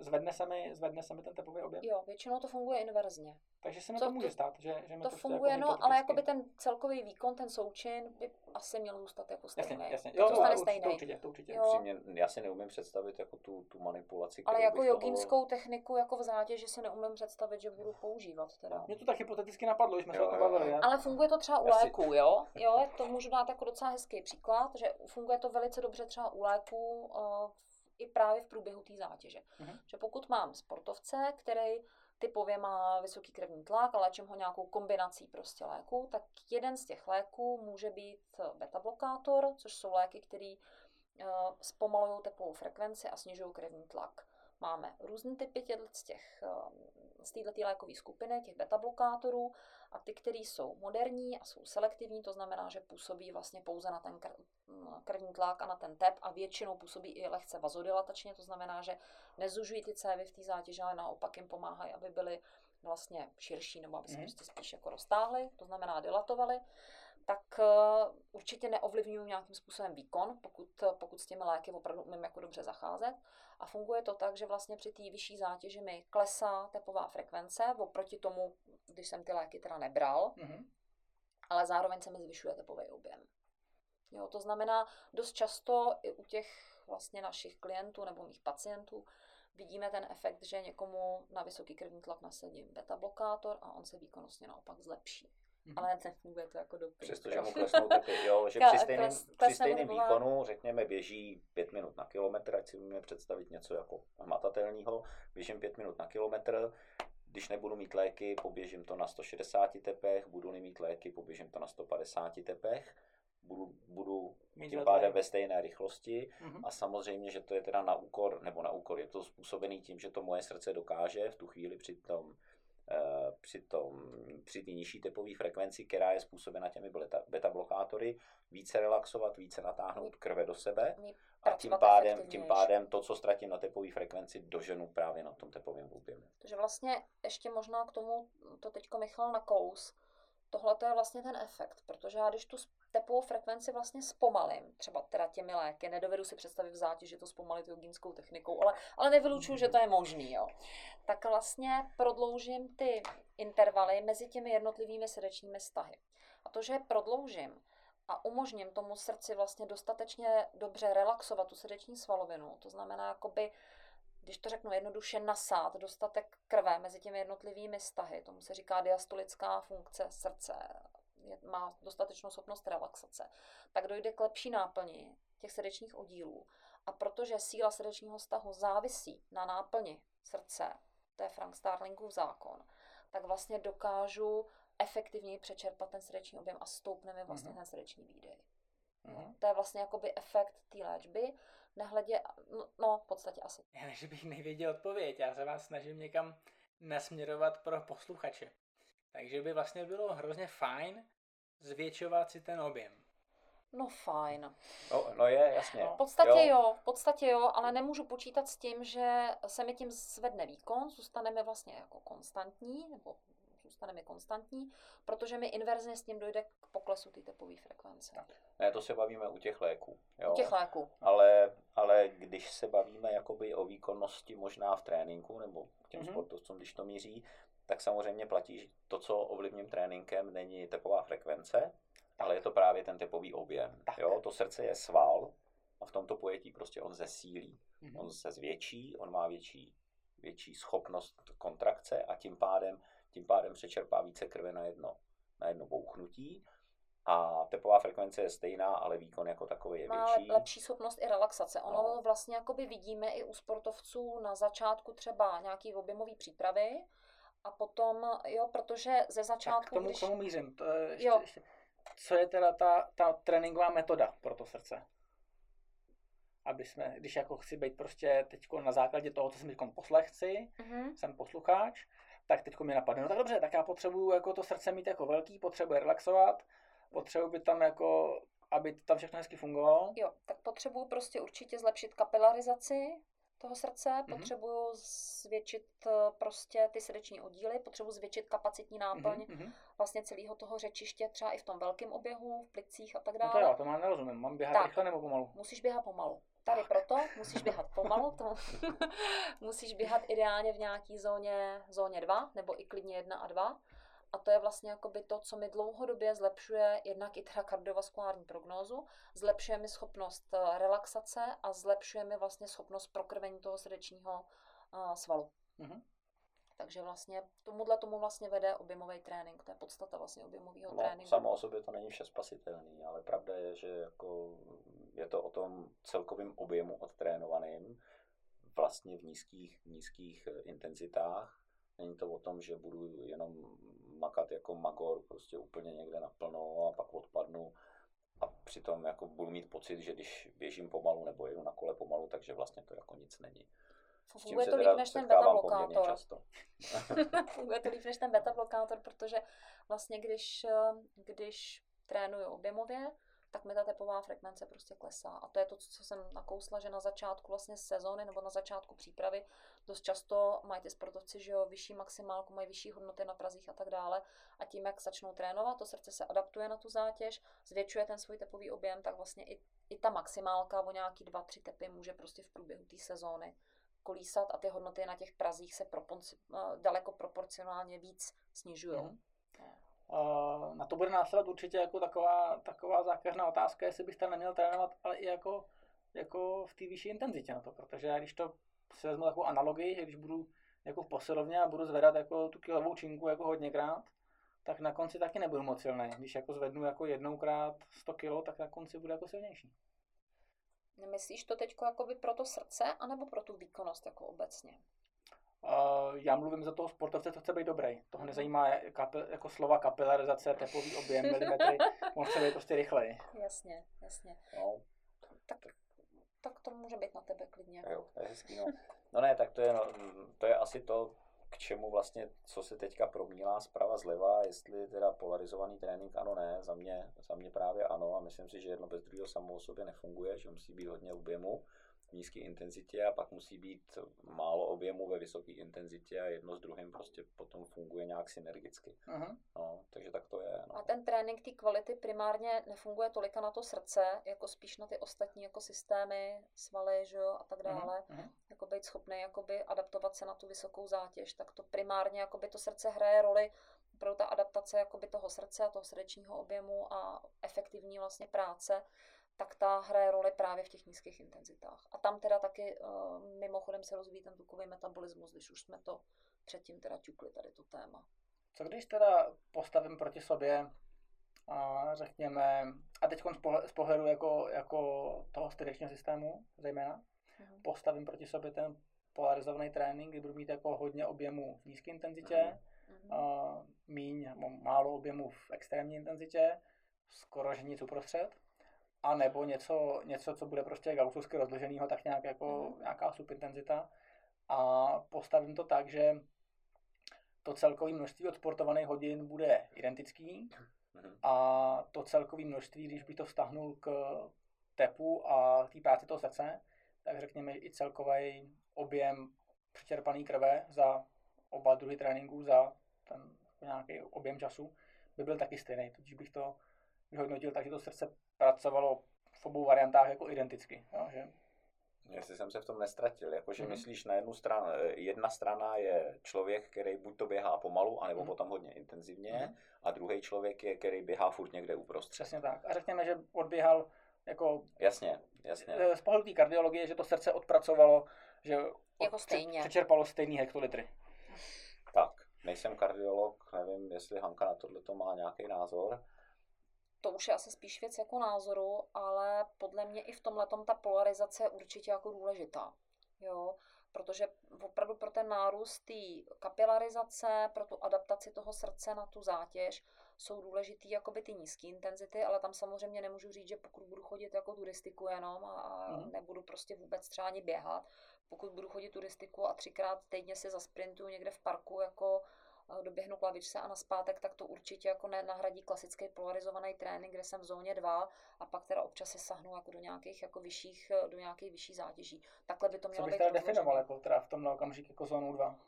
Zvedne se mi, zvedne se mi ten tepový objem. Jo, většinou to funguje inverzně. Takže se mi Co to může to- stát, že, že mi To prostě funguje, jako no, ale hypoteticky- jakoby ten celkový výkon, ten součin by asi měl zůstat jako stejný. Jasně, jasně. To Jo, zůstane určitě, stejný. to určitě, to určitě. Jo. Upřímně, já si neumím představit jako tu, tu manipulaci, Ale jako bych toho- jogínskou techniku, jako v zátěži si neumím představit, že budu používat teda. Mě to tak hypoteticky napadlo, když jsme se o tom bavili. Ale funguje to třeba u léků, jo? Jo, to můžu dát jako docela hezký příklad, že funguje to velice dobře třeba u léků uh, i právě v průběhu té zátěže. Mhm. Že pokud mám sportovce, který typově má vysoký krevní tlak a léčím ho nějakou kombinací prostě léků, tak jeden z těch léků může být beta blokátor, což jsou léky, které zpomalují tepovou frekvenci a snižují krevní tlak. Máme různé typy z těch, eh, z této lékové skupiny, těch beta blokátorů, a ty, které jsou moderní a jsou selektivní, to znamená, že působí vlastně pouze na ten kr- m, krevní tlak a na ten tep a většinou působí i lehce vazodilatačně, to znamená, že nezužují ty cévy v té zátěži, ale naopak jim pomáhají, aby byly vlastně širší nebo aby se Mhm. prostě spíš jako roztáhly, to znamená dilatovaly tak uh, určitě neovlivňují nějakým způsobem výkon, pokud, pokud s těmi léky opravdu umím jako dobře zacházet. A funguje to tak, že vlastně při té vyšší zátěži mi klesá tepová frekvence oproti tomu, když jsem ty léky teda nebral, Mhm. ale zároveň se mi zvyšuje tepový objem. Jo, to znamená, dost často i u těch vlastně našich klientů nebo mých pacientů vidíme ten efekt, že někomu na vysoký krevní tlak nasadím beta blokátor a on se výkonnostně naopak zlepší. Mhm. Ale nefunguje to jako doping. Přestože mu klesnou tepy, jo, že Ka- při stejném, kles- při stejném výkonu, řekněme, běží pět minut na kilometr, ať si umíme představit něco jako hmatatelného, běžím pět minut na kilometr, když nebudu mít léky, poběžím to na 160 tepech, budu mít léky, poběžím to na 150 tepech, budu, budu Mít tím pádem ve stejné rychlosti Mhm. a samozřejmě, že to je teda na úkor, nebo na úkor, je to způsobený tím, že to moje srdce dokáže v tu chvíli při tom, při tom při té nižší tepové frekvenci, která je způsobena těmi beta, beta blokátory, více relaxovat, více natáhnout krve do sebe a tím pádem, tím pádem to, co ztratím na tepové frekvenci, doženu právě na tom tepovém objemu. Takže vlastně ještě možná k tomu, to teďko Michal nakous, tohle to je vlastně ten efekt, protože já když tu tepovou frekvenci vlastně zpomalím, třeba teda těmi léky, nedovedu si představit v zátěži to zpomalit jogínskou technikou, ale, ale nevylučuju, že to je možný, jo. Tak vlastně prodloužím ty intervaly mezi těmi jednotlivými srdečními stahy. A to, že je prodloužím a umožním tomu srdci vlastně dostatečně dobře relaxovat tu srdeční svalovinu, to znamená jakoby když to řeknu jednoduše, nasát dostatek krve mezi těmi jednotlivými stahy, tomu se říká diastolická funkce srdce, je, má dostatečnou schopnost relaxace, tak dojde k lepší náplni těch srdečních oddílů. A protože síla srdečního stahu závisí na náplni srdce, to je Frank Starlingův zákon, tak vlastně dokážu efektivněji přečerpat ten srdeční objem a stoupne mi vlastně mm-hmm. ten srdeční výdej. Mm-hmm. To je vlastně jakoby efekt té léčby nehledě, no, no v podstatě asi. Já než bych nevěděl odpověď, já se vás snažím někam nasměrovat pro posluchače. Takže by vlastně bylo hrozně fajn zvětšovat si ten objem. No fajn. No, no je, jasně. V podstatě jo. jo, v podstatě jo, ale nemůžu počítat s tím, že se mi tím zvedne výkon, zůstaneme vlastně jako konstantní, nebo zůstaneme konstantní, protože mi inverzně s tím dojde k poklesu té tepové frekvence. Ne, to se bavíme u těch léků. Jo. U těch léků. Ale, ale když se bavíme jakoby o výkonnosti možná v tréninku, nebo těm mm-hmm. sportovcům, když to míří, tak samozřejmě platí, že to, co ovlivním tréninkem, není tepová frekvence, ale je to právě ten tepový objem. Jo? To srdce je sval a v tomto pojetí prostě on zesílí. Mm-hmm. On se zvětší, on má větší, větší schopnost kontrakce a tím pádem tím pádem přečerpá více krve na jedno, na jedno bouchnutí. A tepová frekvence je stejná, ale výkon jako takový je větší. Má lepší schopnost i relaxace. Ono no. vlastně jakoby vidíme i u sportovců na začátku třeba nějaký objemové přípravy a potom, jo, protože ze začátku... Tak k tomu, když... k tomu mířím. To je ještě, jo. ještě, co je teda ta, ta tréninková metoda pro to srdce? Aby jsme, když jako chci být prostě teď na základě toho, co jsem teď poslech chci, mm-hmm. jsem posluchač, tak teď mi napadne, no tak dobře, tak já potřebuju jako to srdce mít jako velký, potřebuji relaxovat, potřebuji by tam jako, aby tam všechno hezky fungovalo. Jo, tak potřebuju prostě určitě zlepšit kapilarizaci toho srdce, mm-hmm. potřebuju zvětšit eh, prostě ty srdeční oddíly, potřebuju zvětšit kapacitní náplň mm-hmm. vlastně celého toho řečiště, třeba i v tom velkém oběhu, v plicích a tak dále. No to jo, to mám nerozumím, mám běhat tak, rychle nebo pomalu? Musíš běhat pomalu. Tady proto musíš běhat pomalu, to musíš běhat ideálně v nějaký zóně, zóně 2, nebo i klidně 1 a 2. A to je vlastně jakoby to, co mi dlouhodobě zlepšuje jednak i teda kardiovaskulární prognózu, zlepšuje mi schopnost eh, relaxace a zlepšuje mi vlastně schopnost prokrvení toho srdečního uh, svalu. Mm-hmm. Takže vlastně tomuhle tomu vlastně vede objemový trénink, to je podstata vlastně objemového no, tréninku. Samo o sobě to není vše spasitelný, ale pravda je, že jako je to o tom celkovém objemu odtrénovaným, vlastně v nízkých, nízkých eh, intenzitách. Není to o tom, že budu jenom makat jako magor prostě úplně někde naplno a pak odpadnu a přitom jako budu mít pocit, že když běžím pomalu nebo jedu na kole pomalu, takže vlastně to jako nic není. Funguje to líp než ten beta blokátor. Funguje to líp než ten beta blokátor, protože vlastně když, eh, když trénuju objemově, tak mi ta tepová frekvence prostě klesá. A to je to, co jsem nakousla, že na začátku vlastně sezóny nebo na začátku přípravy dost často mají ty sportovci, že jo, vyšší maximálku, mají vyšší hodnoty na prazích a tak dále. A tím, jak začnou trénovat, to srdce se adaptuje na tu zátěž, zvětšuje ten svůj tepový objem, tak vlastně i, i ta maximálka o nějaký 2-3 tepy může prostě v průběhu té sezóny kolísat a ty hodnoty na těch prazích se proponci, eh, daleko proporcionálně víc snižují. Mm. Uh, na to bude následovat určitě jako taková, taková zákeřná otázka, jestli bych tam neměl trénovat, ale i jako, jako v té vyšší intenzitě na to, protože já když to si vezmu takovou analogii, že když budu jako v posilovně a budu zvedat jako tu kilovou činku jako hodněkrát, tak na konci taky nebudu moc silný. Když jako zvednu jako jednoukrát 100 kg, tak na konci bude jako silnější. Nemyslíš to teď by pro to srdce, anebo pro tu výkonnost jako obecně? Uh, já mluvím za toho sportovce, co chce být dobrý. Toho nezajímá kapil, jako slova kapilarizace, tepový objem, milimetry, on chce být prostě rychleji. Jasně, jasně. No. Tak, tak to může být na tebe klidně. Jo, to je hezký, no. no ne, tak to je, no, to je asi to, k čemu vlastně, co se teďka promílá zprava zleva, jestli teda polarizovaný trénink ano, ne, za mě, za mě právě ano a myslím si, že jedno bez druhého samo o sobě nefunguje, že musí být hodně objemu v nízké intenzitě a pak musí být málo objemu ve vysoké intenzitě a jedno s druhým prostě potom funguje nějak synergicky. Uh-huh. No, takže tak to je. No. A ten trénink té kvality primárně nefunguje tolika na to srdce, jako spíš na ty ostatní jako systémy, svaly, že jo, a tak dále. Uh-huh. Jako být schopný jakoby adaptovat se na tu vysokou zátěž, tak to primárně jakoby to srdce hraje roli pro ta adaptace jakoby toho srdce a toho srdečního objemu a efektivní vlastně práce tak ta hraje roli právě v těch nízkých intenzitách. A tam teda taky uh, mimochodem se rozvíjí ten tukový metabolismus, když už jsme to předtím teda ťukli tady to téma. Co když teda postavím proti sobě a řekněme, a teď z pohledu jako, jako toho středečního systému zejména, mm-hmm. postavím proti sobě ten polarizovaný trénink, kdy budu mít jako hodně objemu v nízké intenzitě, mm-hmm. a míň, málo objemu v extrémní intenzitě, skoro že nic uprostřed, a nebo něco, něco, co bude prostě gaussovsky rozloženého, tak nějak jako mm. nějaká subintenzita. A postavím to tak, že to celkové množství odsportovaných hodin bude identický mm. a to celkové množství, když bych to vztahnul k tepu a té práci toho srdce, tak řekněme i celkový objem přečerpaný krve za oba druhy tréninků, za ten nějaký objem času, by byl taky stejný. Tudíž bych to vyhodnotil tak, že to srdce pracovalo v obou variantách jako identicky. Jo, že? Jestli jsem se v tom nestratil, jakože mm-hmm. myslíš na jednu stranu, jedna strana je člověk, který buď to běhá pomalu, anebo mm-hmm. potom hodně intenzivně, mm-hmm. a druhý člověk je, který běhá furt někde uprostřed. Přesně tak. A řekněme, že odběhal jako... Jasně, jasně. Eh, z pohledu té kardiologie, že to srdce odpracovalo, že jako stejně. přečerpalo stejný hektolitry. Tak, nejsem kardiolog, nevím, jestli Hanka na tohle to má nějaký názor to už je asi spíš věc jako názoru, ale podle mě i v tomhle ta polarizace je určitě jako důležitá. Jo? Protože opravdu pro ten nárůst té kapilarizace, pro tu adaptaci toho srdce na tu zátěž, jsou důležitý jakoby ty nízké intenzity, ale tam samozřejmě nemůžu říct, že pokud budu chodit jako turistiku jenom a mm. nebudu prostě vůbec třeba ani běhat, pokud budu chodit turistiku a třikrát týdně si zasprintuju někde v parku jako doběhnu k lavičce a na zpátek, tak to určitě jako nenahradí klasický polarizovaný trénink, kde jsem v zóně 2 a pak teda občas si sahnu jako do nějakých jako vyšších, do nějakých vyšší zátěží. Takhle by to mělo Co být. Co byste definoval jako teda v tomhle okamžiku jako zónu 2?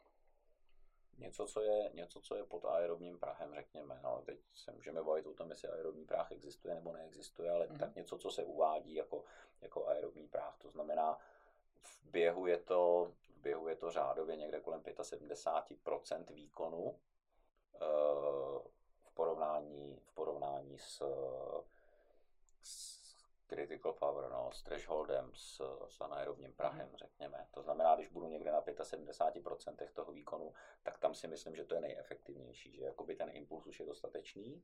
Něco co, je, něco, co je pod aerobním prahem, řekněme. No, teď se můžeme bavit o tom, jestli aerobní práh existuje nebo neexistuje, ale mm-hmm. tak něco, co se uvádí jako, jako aerobní práh. To znamená, v běhu je to běhu je to řádově někde kolem 75% výkonu eh, v porovnání, v porovnání s, s critical power, no, s thresholdem, s, s anaerobním prahem, mm. řekněme. To znamená, když budu někde na 75% toho výkonu, tak tam si myslím, že to je nejefektivnější, že jakoby ten impuls už je dostatečný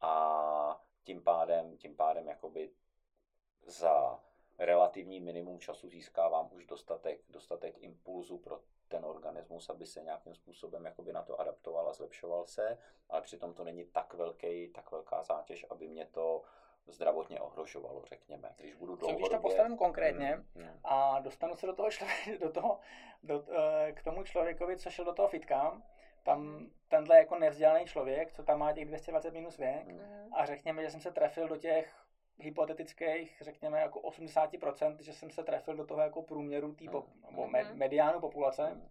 a tím pádem, tím pádem jakoby za relativní minimum času získávám už dostatek, dostatek impulzu pro ten organismus, aby se nějakým způsobem jakoby na to adaptoval a zlepšoval se, ale přitom to není tak velký, tak velká zátěž, aby mě to zdravotně ohrožovalo, řekněme. Když budu dlouhodobě... Co když to postavím konkrétně hmm, hmm. a dostanu se do toho, člověk, do toho do, eh, k tomu člověkovi, co šel do toho fitka, tam tenhle jako nevzdělaný člověk, co tam má těch 220 minus věk hmm. a řekněme, že jsem se trefil do těch hypotetických, řekněme, jako 80%, že jsem se trefil do toho jako průměru tý pop, nebo mm-hmm. mediánu populace.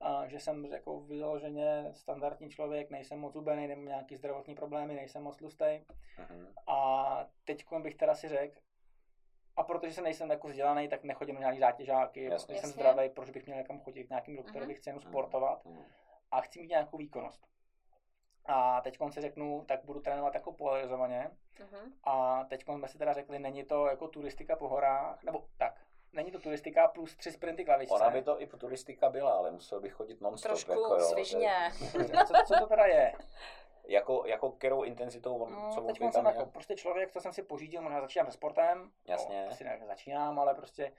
A že jsem jako vyloženě standardní člověk, nejsem moc ubený, nemám nějaký zdravotní problémy, nejsem moc tlustý. Mm-hmm. A teď bych teda si řekl, a protože jsem nejsem jako vzdělaný, tak nechodím na nějaký zátěžáky, Jasně. jsem zdravý, proč bych měl někam chodit k nějakým doktorovi, mm-hmm. chci jenom sportovat mm-hmm. a chci mít nějakou výkonnost. A teď si řeknu, tak budu trénovat jako polarizovaně. Uh-huh. A teď jsme si teda řekli, není to jako turistika po horách, nebo tak, není to turistika plus tři sprinty klavičce. Ona by to i turistika byla, ale musel bych chodit non-stop. Trošku jako, svižně. co, co, to teda je? Jako, jako kterou intenzitou on, no, co teď jsem jako prostě člověk, co jsem si pořídil, možná začínám se sportem. Jasně. No, asi ne, začínám, ale prostě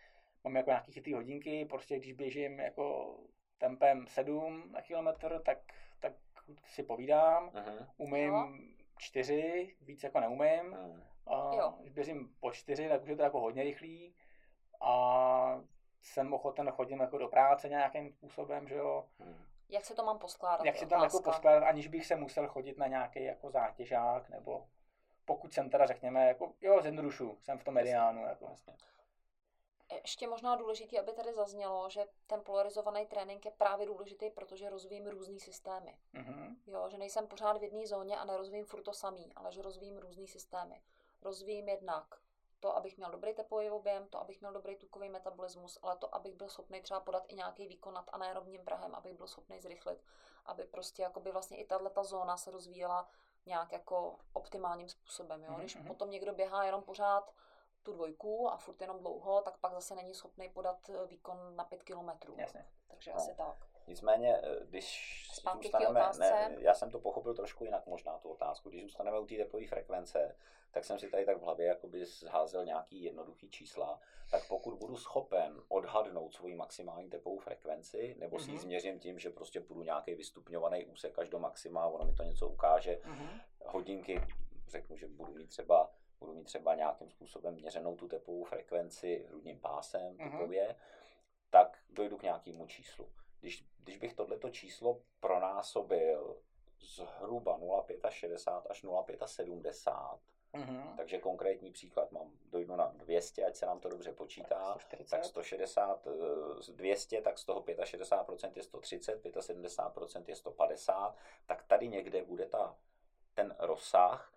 mám jako nějaký chytrý hodinky, prostě když běžím jako tempem 7 na kilometr, tak si povídám, uh-huh. umím no. čtyři, víc jako neumím. Uh-huh. A jo. když běžím po čtyři, tak už je to jako hodně rychlý. A jsem ochoten chodit jako do práce nějakým způsobem, že jo. Uh-huh. Jak se to mám poskládat? Jak si tam jako poskládat, aniž bych se musel chodit na nějaký jako zátěžák, nebo pokud jsem teda řekněme, jako jo, zjednodušu, jsem v tom mediánu. Jako. Vlastně. Ještě možná důležité, aby tady zaznělo, že ten polarizovaný trénink je právě důležitý, protože rozvíjím různý systémy. Mm-hmm. Jo, že nejsem pořád v jedné zóně a nerozvíjím furt to samý, ale že rozvíjím různý systémy. Rozvíjím jednak to, abych měl dobrý tepový objem, to, abych měl dobrý tukový metabolismus, ale to, abych byl schopný třeba podat i nějaký výkon nad anaerobním prahem, abych byl schopný zrychlit, aby prostě jakoby vlastně i tato zóna se rozvíjela nějak jako optimálním způsobem. Jo? Když mm-hmm. potom někdo běhá jenom pořád tu dvojku a furt jenom dlouho, tak pak zase není schopný podat eh, výkon na pět kilometrů. Jasně. Takže no. asi tak. Nicméně, eh, když Zpátky zůstaneme, ne, já jsem to pochopil trošku jinak možná tu otázku. Když zůstaneme u té tepové frekvence, tak jsem si tady tak v hlavě jakoby zházel nějaký jednoduchý čísla, tak pokud budu schopen odhadnout svoji maximální tepovou frekvenci, nebo mm-hmm. si ji mhm. změřím tím, že prostě půjdu nějaký vystupňovaný úsek až do maxima, ono mi to něco ukáže, mm-hmm. hodinky, řeknu, že budu mít třeba budu mít třeba nějakým způsobem měřenou tu tepovou frekvenci hrudním pásem mm-hmm. typově, tak dojdu k nějakému číslu. Když, když bych tohleto číslo pronásobil zhruba 0,65 až 0,75, Mm-hmm. Takže konkrétní příklad mám, dojdu na 200, ať se nám to dobře počítá, tak 160, z 200, tak z toho 65% je 130, 75% je 150, tak tady někde bude ta, ten rozsah,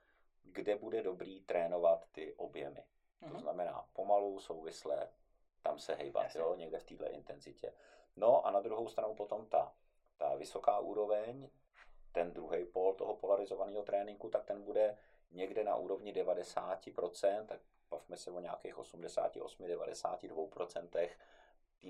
kde bude dobrý trénovat ty objemy. Mm-hmm. To mhm. znamená pomalu, souvisle, tam se hejbat, jo, někde v této intenzitě. No a na druhou stranu potom ta, ta vysoká úroveň, ten druhý pol toho polarizovaného tréninku, tak ten bude někde na úrovni 90%, tak bavme se o nějakých 88-92% té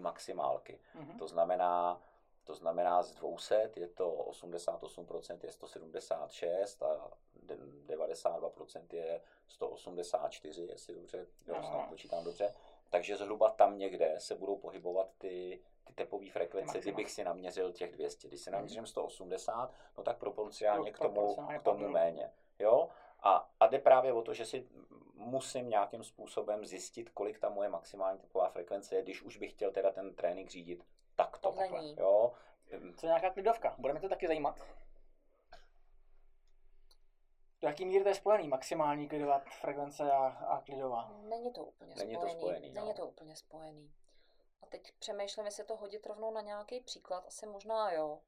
maximálky. Mm-hmm. To znamená, to znamená z 200 je to 88% je 176 a 92% je 184, jestli dobře, jo, snad počítám dobře. Takže zhruba tam někde se budou pohybovat ty, ty tepové frekvence, kdybych si naměřil těch 200. Když si mhm. naměřím 180, no tak proporcionálně k tomu, k tomu méně. Jo? A, a jde právě o to, že si musím nějakým způsobem zjistit, kolik ta moje maximální tepová frekvence je, když už bych chtěl teda ten trénink řídit takto. Takhle, jo? Co nějaká klidovka? Bude mi to taky zajímat. Do jaký míry to je spojený? Maximální klidová frekvence a, a klidová? Není to úplně Není spojený. To spojený no. Není to úplně spojený. A teď přemýšlím, jestli to hodit rovnou na nějaký příklad. Asi možná jo.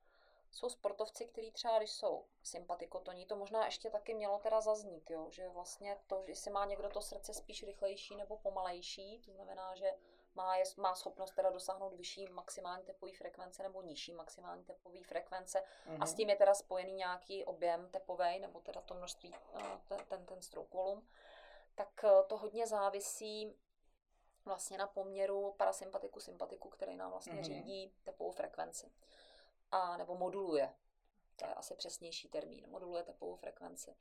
Jsou sportovci, kteří třeba, když jsou sympatikotoní, to možná ještě taky mělo teda zaznít, jo? že vlastně to, že si má někdo to srdce spíš rychlejší nebo pomalejší, to znamená, že má, je, má schopnost teda dosáhnout vyšší maximální tepové frekvence nebo nižší maximální tepové frekvence mm-hmm. a s mhm. tím je teda spojený nějaký objem tepový nebo teda to množství, eh, ten, ten, ten stroke volume, tak eh, to hodně závisí vlastně na poměru parasympatiku sympatiku, který nám vlastně mm-hmm. řídí tepovou frekvenci. A nebo moduluje. To je asi přesnější termín. Moduluje tepovou frekvenci.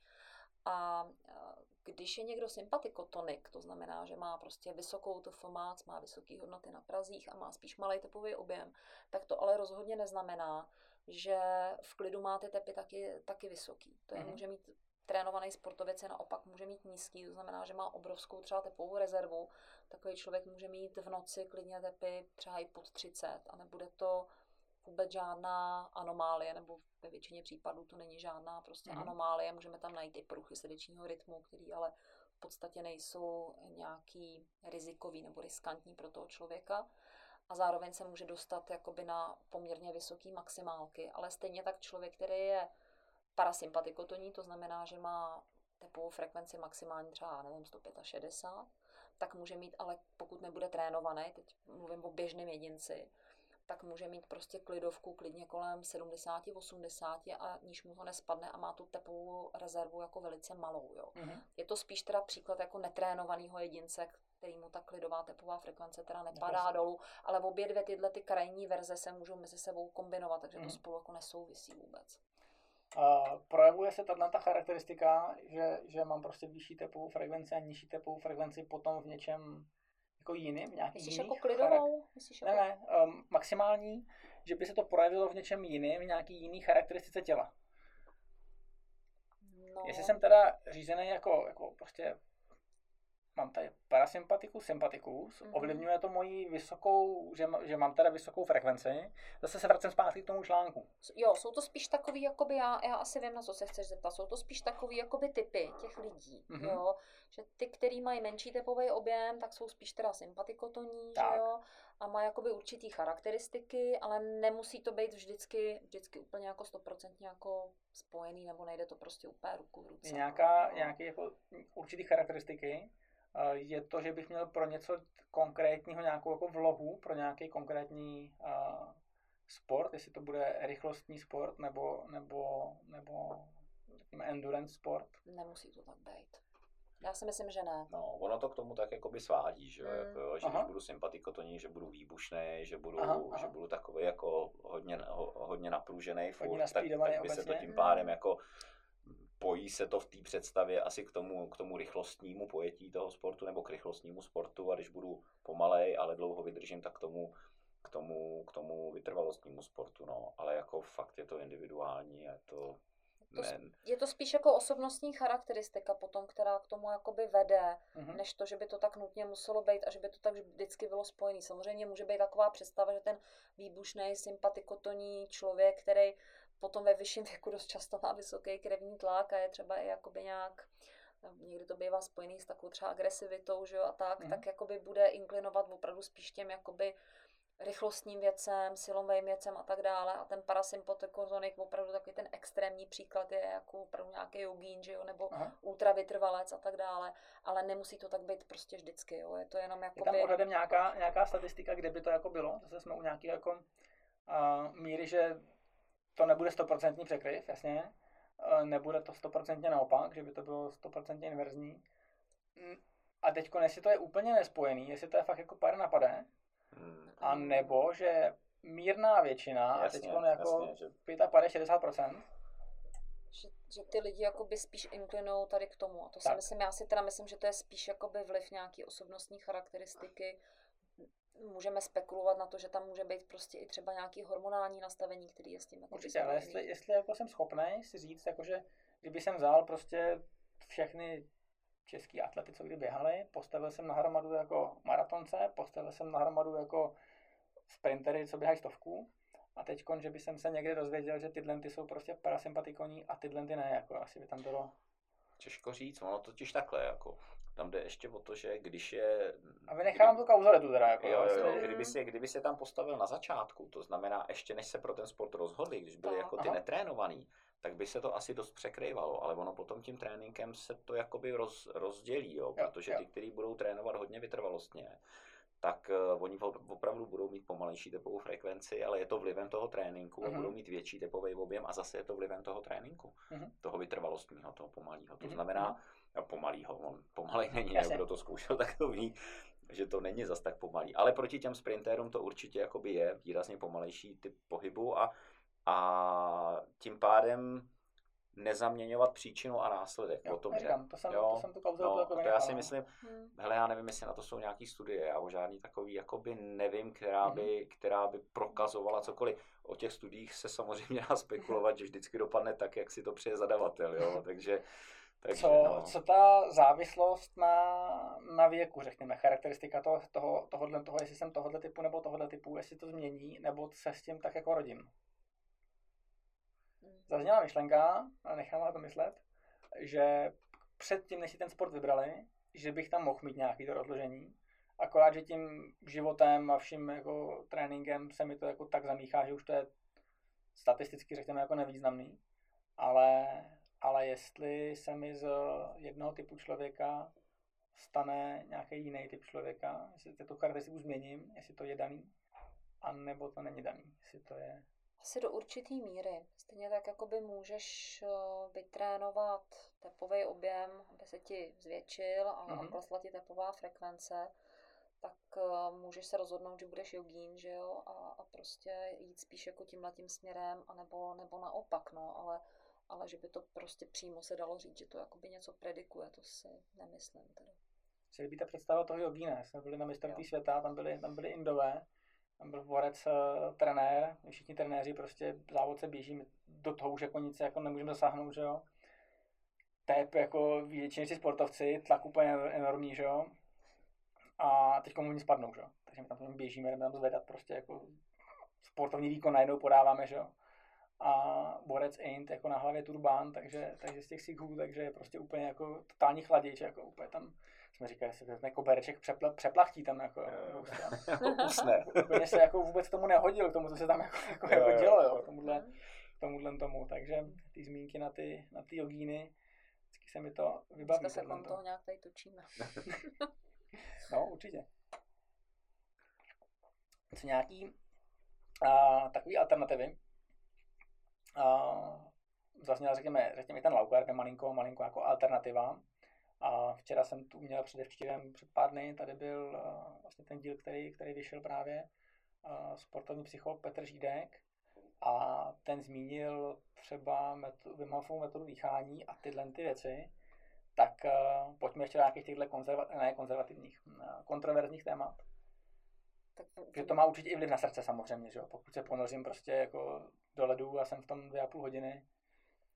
A když je někdo sympatikotonik, to znamená, že má prostě vysokou TFMAC, má vysoké hodnoty na prazích a má spíš malý tepový objem, tak to ale rozhodně neznamená, že v klidu má ty tepy taky, taky vysoký. To je mm-hmm. může mít trénovaný sportovec je naopak může mít nízký, to znamená, že má obrovskou třeba tepovou rezervu. Takový člověk může mít v noci klidně tepy třeba i pod 30 a nebude to vůbec žádná anomálie, nebo ve většině případů to není žádná prostě mm. anomálie. Můžeme tam najít i poruchy srdečního rytmu, které ale v podstatě nejsou nějaký rizikový nebo riskantní pro toho člověka. A zároveň se může dostat jakoby na poměrně vysoký maximálky. Ale stejně tak člověk, který je parasympatikotoní, to znamená, že má tepovou frekvenci maximální třeba, nevím, 165, tak může mít, ale pokud nebude trénovaný, teď mluvím o běžném jedinci, tak může mít prostě klidovku klidně kolem 70-80 a níž mu to nespadne a má tu tepovou rezervu jako velice malou. Jo. Mm-hmm. Je to spíš teda příklad jako netrénovaného jedince, který mu ta klidová tepová frekvence teda nepadá Neprosím. dolů, ale v obě dvě tyhle ty krajní verze se můžou mezi sebou kombinovat, takže mm-hmm. to mhm. spolu jako nesouvisí vůbec. Uh, projevuje se tato ta charakteristika, že, že mám prostě vyšší tepovou frekvenci a nižší tepovou frekvenci potom v něčem jako jiným, nějaký Myslíš jiný jako klidovou? Myslíš jako... Ne, ne, um, maximální, že by se to projevilo v něčem jiném, v nějaký jiný charakteristice těla. No. Jestli jsem teda řízený jako, jako prostě mám tady parasympatikus, sympatikus, mm-hmm. ovlivňuje to moji vysokou, že, že mám teda vysokou frekvenci. Zase se vracím zpátky k tomu článku. Jo, jsou to spíš takový, jakoby, já, já asi vím, na co se chceš zeptat, jsou to spíš takový, jakoby typy těch lidí, mm-hmm. jo, že ty, který mají menší tepový objem, tak jsou spíš teda sympatikotoní, tak. že jo, a má jakoby určitý charakteristiky, ale nemusí to být vždycky, vždycky úplně jako stoprocentně jako spojený, nebo nejde to prostě úplně ruku v ruce. Nějaká, no. nějaký jako určitý charakteristiky, je to, že bych měl pro něco konkrétního nějakou jako vlohu, pro nějaký konkrétní uh, sport, jestli to bude rychlostní sport nebo, nebo, nebo řekněme endurance sport. Nemusí to tak být. Já si myslím, že ne. No, ono to k tomu tak jako by svádí, že, mm. jako, že když budu sympatikotoní, že budu výbušný, že budu, aha, aha. že budu takový jako hodně, ho, hodně napružený furt, tak, tak by obecně. se to tím pádem jako pojí se to v té představě asi k tomu, k tomu rychlostnímu pojetí toho sportu nebo k rychlostnímu sportu a když budu pomalej, ale dlouho vydržím, tak k tomu, k tomu, k tomu vytrvalostnímu sportu, no. Ale jako fakt je to individuální a je to to, je to spíš jako osobnostní charakteristika potom, která k tomu jakoby vede, mm-hmm. než to, že by to tak nutně muselo být a že by to tak vždycky bylo spojené. Samozřejmě může být taková představa, že ten výbušný, sympatikotoní člověk, který potom ve vyšším věku dost často má vysoký krevní tlak a je třeba i jakoby nějak někdy to bývá spojený s takovou třeba agresivitou, že jo, a tak, mm-hmm. tak jakoby bude inklinovat opravdu spíš těm jakoby rychlostním věcem, silovým věcem a tak dále. A ten parasympatikozonik, opravdu takový ten extrémní příklad je jako opravdu nějaký jogín, že jo, nebo Aha. ultravytrvalec a tak dále. Ale nemusí to tak být prostě vždycky, jo. Je to jenom jako. Je tam odhadem nějaká, nějaká statistika, kde by to jako bylo? Zase jsme u nějaký jako uh, míry, že to nebude stoprocentní překryv, jasně. Nebude to stoprocentně naopak, že by to bylo stoprocentně inverzní. Mm, a teď, jestli to je úplně nespojený, jestli to je fakt jako pár napade, Hmm. A nebo, že mírná většina, jasně, teď jako jasně, že... 55-60%, že, že ty lidi jakoby spíš inklinou tady k tomu. A to tak. si myslím, já si teda myslím, že to je spíš jakoby vliv nějaký osobnostní charakteristiky. Můžeme spekulovat na to, že tam může být prostě i třeba nějaký hormonální nastavení, který je s tím jako Určitě, ale jestli, jestli jako jsem schopný si říct, jakože kdyby jsem vzal prostě všechny český atlety, co kdy běhali. Postavil jsem na hromadu jako maratonce, postavil jsem na hromadu jako sprintery, co běhají stovku. A teď, že by jsem se někde dozvěděl, že tyhle ty jsou prostě parasympatikoní a tyhle ty ne, jako asi by tam bylo. Těžko říct, ono totiž takhle, jako tam jde ještě o to, že když je... A vynechám kdy... tu kauzalitu teda. Jako, jo, jo, jo, kdyby, si, kdyby si tam postavil na začátku, to znamená ještě než se pro ten sport rozhodli, když byli jako ty Aha. netrénovaný, tak by se to asi dost překrývalo, ale ono potom tím tréninkem se to jakoby roz, rozdělí, jo, protože jo, jo. ty, kteří budou trénovat hodně vytrvalostně, tak uh, oni opravdu budou mít pomalejší tepovou frekvenci, ale je to vlivem toho tréninku uh-huh. a mhm. budou mít větší tepový objem a zase je to vlivem toho tréninku, uh-huh. toho vytrvalostního, toho pomalého. To uh-huh. znamená, no, pomalýho, on pomalej není, kdo to zkoušel, tak to ví, že to není zas tak pomalý. Ale proti těm sprintérům to určitě jakoby je výrazně pomalejší typ pohybu a a tím pádem nezaměňovat příčinu a následek. Jo, tom, říkám, že, to jsem, jo, to jsem tu no, jako to já si myslím, hmm. hele, já nevím, jestli na to jsou nějaké studie, já o žádný takový, jakoby nevím, která by, hmm. která by prokazovala cokoliv. O těch studiích se samozřejmě dá spekulovat, že vždycky dopadne tak, jak si to přeje zadavatel, jo, takže takže, co, no. co ta závislost na, na věku, řekněme, charakteristika toho, toho, tohohle, toho, jestli jsem tohohle typu nebo tohohle typu, jestli to změní, nebo se s tím tak jako rodím zazněla myšlenka, a nechám na to myslet, že předtím, než si ten sport vybrali, že bych tam mohl mít nějaký to rozložení. Akorát, že tím životem a vším jako tréninkem se mi to jako tak zamíchá, že už to je statisticky řekněme jako nevýznamný. Ale, ale jestli se mi z jednoho typu člověka stane nějaký jiný typ člověka, jestli tu charakteristiku změním, jestli to je daný, a nebo to není daný, jestli to je asi do určitý míry. Stejně tak jakoby můžeš eh, vytrénovat tepový objem, aby se ti zvětšil a mm-hmm. klesla ti tepová frekvence, tak uh, můžeš se rozhodnout, že budeš jogín, že jo, a, a prostě jít spíš jako tímhle tím směrem, anebo, nebo naopak, no, ale, ale že by to prostě přímo se dalo říct, že to jakoby něco predikuje, to si nemyslím teda. Se líbí ta představa toho jogína, jsme byli na mistrovství světa, tam byli, tam byli indové, byl Vorec uh, trenér, všichni trenéři prostě závod se běží do toho už jako nic jako nemůžeme zasáhnout, že jo. tép jako většině si sportovci, tlak úplně enormní, že jo. A teď oni spadnou, že jo. Takže my tam běžíme, jdeme tam zvedat prostě jako sportovní výkon najednou podáváme, že jo. A borec Aint jako na hlavě turbán, takže, takže z těch sighů, takže je prostě úplně jako totální chladič, jako úplně tam jsme říkali, že se vezme kobereček, přepla, přeplachtí tam jako. Usne. Úplně se jako vůbec tomu nehodil, k tomu, co se tam jako, jako, jako dělo, jo, tomuhle, tomuhle tomu. Takže ty zmínky na ty, na ty jogíny, vždycky se mi to vybaví. Dneska se kolem toho nějak tady točíme. no, určitě. Co nějaký a, takový alternativy? A, zazněla, řekněme, řekněme ten low carb je malinko, malinko jako alternativa. A včera jsem tu měl předevčírem před pár dny, tady byl uh, vlastně ten díl, který, který vyšel právě uh, sportovní psycholog Petr Žídek a ten zmínil třeba Wim Hofovou metodu dýchání a tyhle ty věci, tak uh, pojďme ještě do nějakých těchto konzerva, ne, konzervativních, kontroverzních témat. Tak, že to má určitě i vliv na srdce samozřejmě, že jo? pokud se ponořím prostě jako do ledu a jsem v tom dvě a půl hodiny.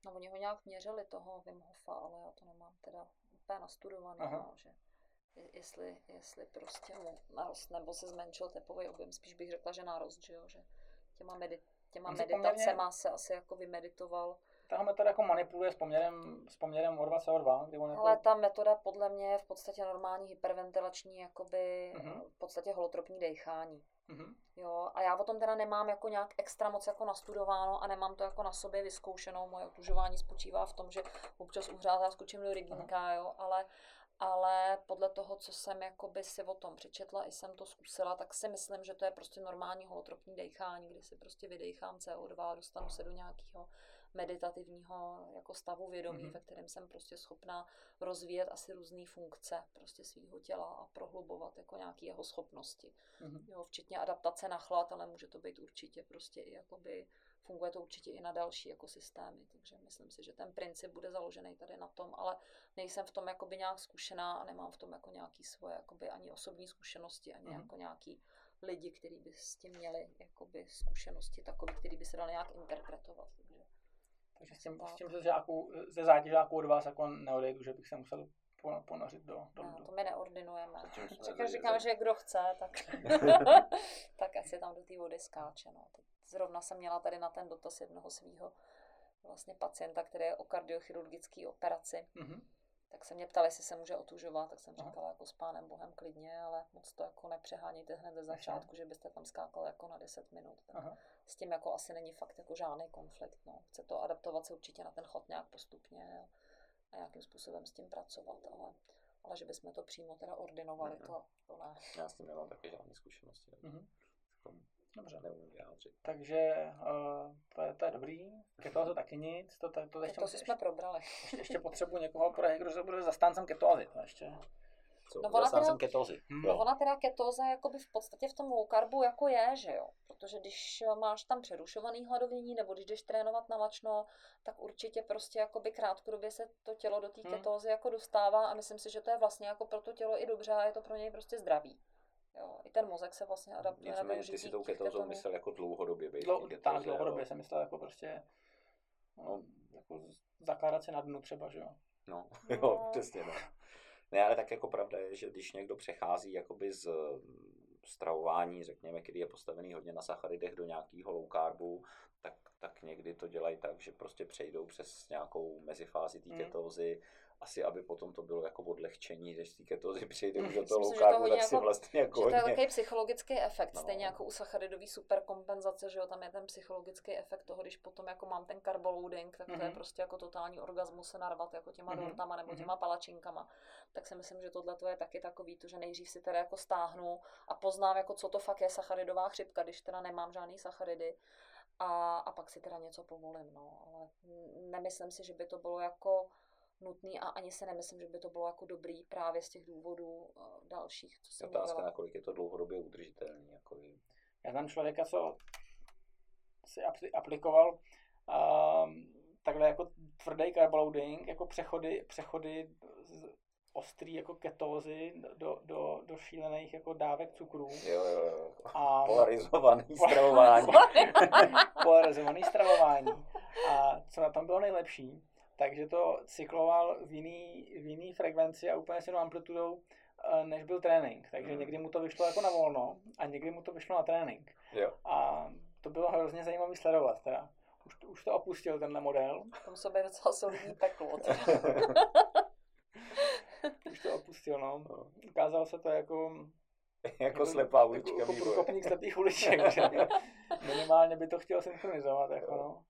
No oni ho nějak měřili toho Wim Hofa, ale já to nemám teda úplně nastudovaný, no, že jestli, jestli prostě mu narost nebo se zmenšil tepový objem, spíš bych řekla, že narost, že jo, že těma, medit, těma meditacema se asi jako vymeditoval. Ta metoda jako manipuluje s poměrem, s poměrem O2 CO2, kdy on Ale jako... ta metoda podle mě je v podstatě normální hyperventilační, jakoby uh-huh. v podstatě holotropní dechání. Uh-huh. Jo, a já o tom teda nemám jako nějak extra moc jako nastudováno a nemám to jako na sobě vyzkoušenou. Moje otužování spočívá v tom, že občas uhřátá skočím do rybníka, uh-huh. jo, ale ale podle toho, co jsem jakoby si o tom přečetla, i jsem to zkusila, tak si myslím, že to je prostě normální holotropní dechání, kdy si prostě vydechám CO2 a dostanu se do nějakého meditativního jako stavu vědomí, mm-hmm. ve kterém jsem prostě schopná rozvíjet asi různé funkce prostě svého těla a prohlubovat jako nějaké jeho schopnosti. Mm-hmm. Jo, včetně adaptace na chlad, ale může to být určitě prostě i jakoby funguje to určitě i na další ekosystémy, takže myslím si, že ten princip bude založený tady na tom, ale nejsem v tom jakoby nějak zkušená a nemám v tom jako nějaký svoje jakoby ani osobní zkušenosti, ani mm-hmm. jako nějaký lidi, kteří by s tím měli jakoby zkušenosti takové, které by se dali nějak interpretovat. Takže, s tím, s tím ze, žáků, ze zátěžáků od vás jako neodejdu, že bych se musel ponořit do, do no, to my neordinujeme. Říkám, říkám, že kdo chce, tak, tak asi tam do té vody skáče. No. Teď zrovna jsem měla tady na ten dotaz jednoho svého vlastně pacienta, který je o kardiochirurgické operaci. Mm-hmm. Tak se mě ptali, jestli se může otužovat, tak jsem Aha. říkala jako s pánem Bohem klidně, ale moc to jako nepřeháníte hned ze začátku, Aha. že byste tam skákal jako na 10 minut. Tak Aha. s tím jako asi není fakt jako žádný konflikt. No. Chce to adaptovat se určitě na ten chod nějak postupně a nějakým způsobem s tím pracovat, ale, ale že bychom to přímo teda ordinovali, mm-hmm. to, to ne. Já s tím nemám taky žádné zkušenosti. Mm-hmm. Dobře. Takže uh, to, je, to je dobrý. Ketóze taky nic. To, to, to ještě, jsme probrali. Ještě, ještě potřebuji někoho, kdo se bude zastáncem ketózy. To ještě. Co, no ona teda, ketózy. Hmm. No ona teda ketóza jakoby v podstatě v tom low carbu jako je, že jo. Protože když máš tam přerušovaný hladovění, nebo když jdeš trénovat na lačno, tak určitě prostě jakoby krátkodobě se to tělo do té hmm. ketózy jako dostává a myslím si, že to je vlastně jako pro to tělo i dobře a je to pro něj prostě zdravý. Jo, i ten mozek se vlastně adaptuje na ten Ty si tou ketózou myslel jako dlouhodobě být. Dlou, tak, dlouhodobě jsem myslel jako prostě no, jako zakládat se na dnu třeba, že jo. No, no. jo, přesně no. Ne, ale tak jako pravda je, že když někdo přechází jakoby z stravování, řekněme, který je postavený hodně na sacharidech do nějakého low carbu, tak, tak někdy to dělají tak, že prostě přejdou přes nějakou mezifázi té mm. Asi aby potom to bylo jako odlehčení, když si ketózy přijde už do toho low carbu, tak si jako, vlastně jako že to je takový psychologický efekt, no. stejně jako u sacharidový superkompenzace, že jo, tam je ten psychologický efekt toho, když potom jako mám ten carboloading, tak mm-hmm. to je mhm. prostě jako totální orgasmus se narvat jako těma mm-hmm. dortama nebo těma mm-hmm. palačinkama. Tak si myslím, že tohle to je taky takový, to, že nejdřív si teda jako stáhnu a poznám, jako co to fakt je sacharidová chřipka, když teda nemám žádný sacharidy. A, a pak si teda něco povolím, no. Ale nemyslím si, že by to bylo jako nutný a ani se nemyslím, že by to bylo jako dobrý právě z těch důvodů uh, dalších, co jsem Otázka, nakolik je to dlouhodobě udržitelný. Jako... Já znám člověka, co si aplikoval um, takhle jako tvrdý carboloading, jako přechody, přechody z ostrý jako ketózy do, do, do šílených jako dávek cukru. Jo, jo, jo. A, Polarizovaný stravování. Polarizovaný stravování. A co na tom bylo nejlepší, takže to cykloval v jiný, v jiný frekvenci a úplně s jinou amplitudou, eh, než byl trénink. Takže Mm. někdy mu to vyšlo jako na volno a někdy mu to vyšlo na trénink. Jo. A to bylo hrozně zajímavé sledovat teda. Už, to- už to opustil tenhle model, To muselo být docela solidní peklo. už to opustil, no. Ukázalo se to jako, jako slepá jako, ulička jako průkopník slepých uliček, že minimálně by to chtěl synchronizovat, jako no.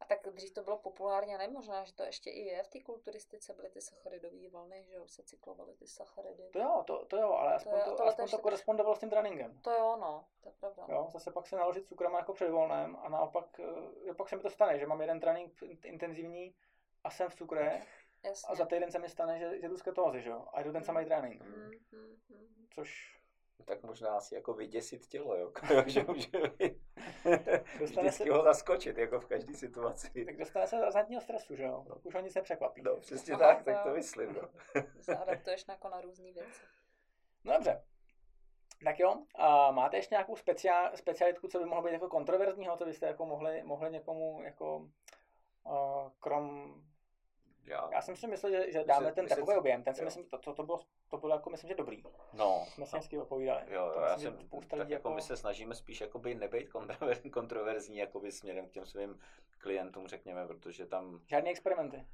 A tak dřív to bylo populárně, ne? Možná, že to ještě i je v té kulturistice, byly ty sacharidové vlny, že jo, se cyklovaly ty sacharidy. To jo, to, to jo, ale aspoň je- to, aspoň ještě- to korespondovalo s tím tréninkem. To jo, no, to je pravda. Jo, zase pak se naložit cukrem jako před volnem a naopak, eh, jo, pak se mi to stane, že mám jeden trénink in- intenzivní a jsem v cukrech Jasně. a za týden se mi stane, že, že jdu z ketózy, že jo, a jdu ten samý trénink, Mm, mm, mm. což tak možná asi jako vyděsit tělo, jo. že může být. Dostane Vždycky se- ho zaskočit, jako v každé situaci. tak dostane se do razantního stresu, že jo, pak už ho nic nepřekvapí. No, přesně Aha, tak, to tak to jo. myslím. No. Zaadaptuješ na, jako na různé věci. No dobře. Tak jo, a máte ještě nějakou speciál, specialitku, co by mohlo být jako kontroverzního, co byste jako mohli, mohli někomu jako uh, krom Já, Já jsem si myslel, že, že dáme Myslet- ten takový si- objem, ten si jo. myslím, to, to, to, bylo, to bylo jako myslím, že dobrý. no, Jsme si hezky odpovídali. Jo, jo, já myslím, jsem, tak lidí jako my se snažíme spíš jakoby nebejt kontrover, kontroverzní jakoby směrem k těm svým klientům, řekněme, protože tam Žádné experimenty.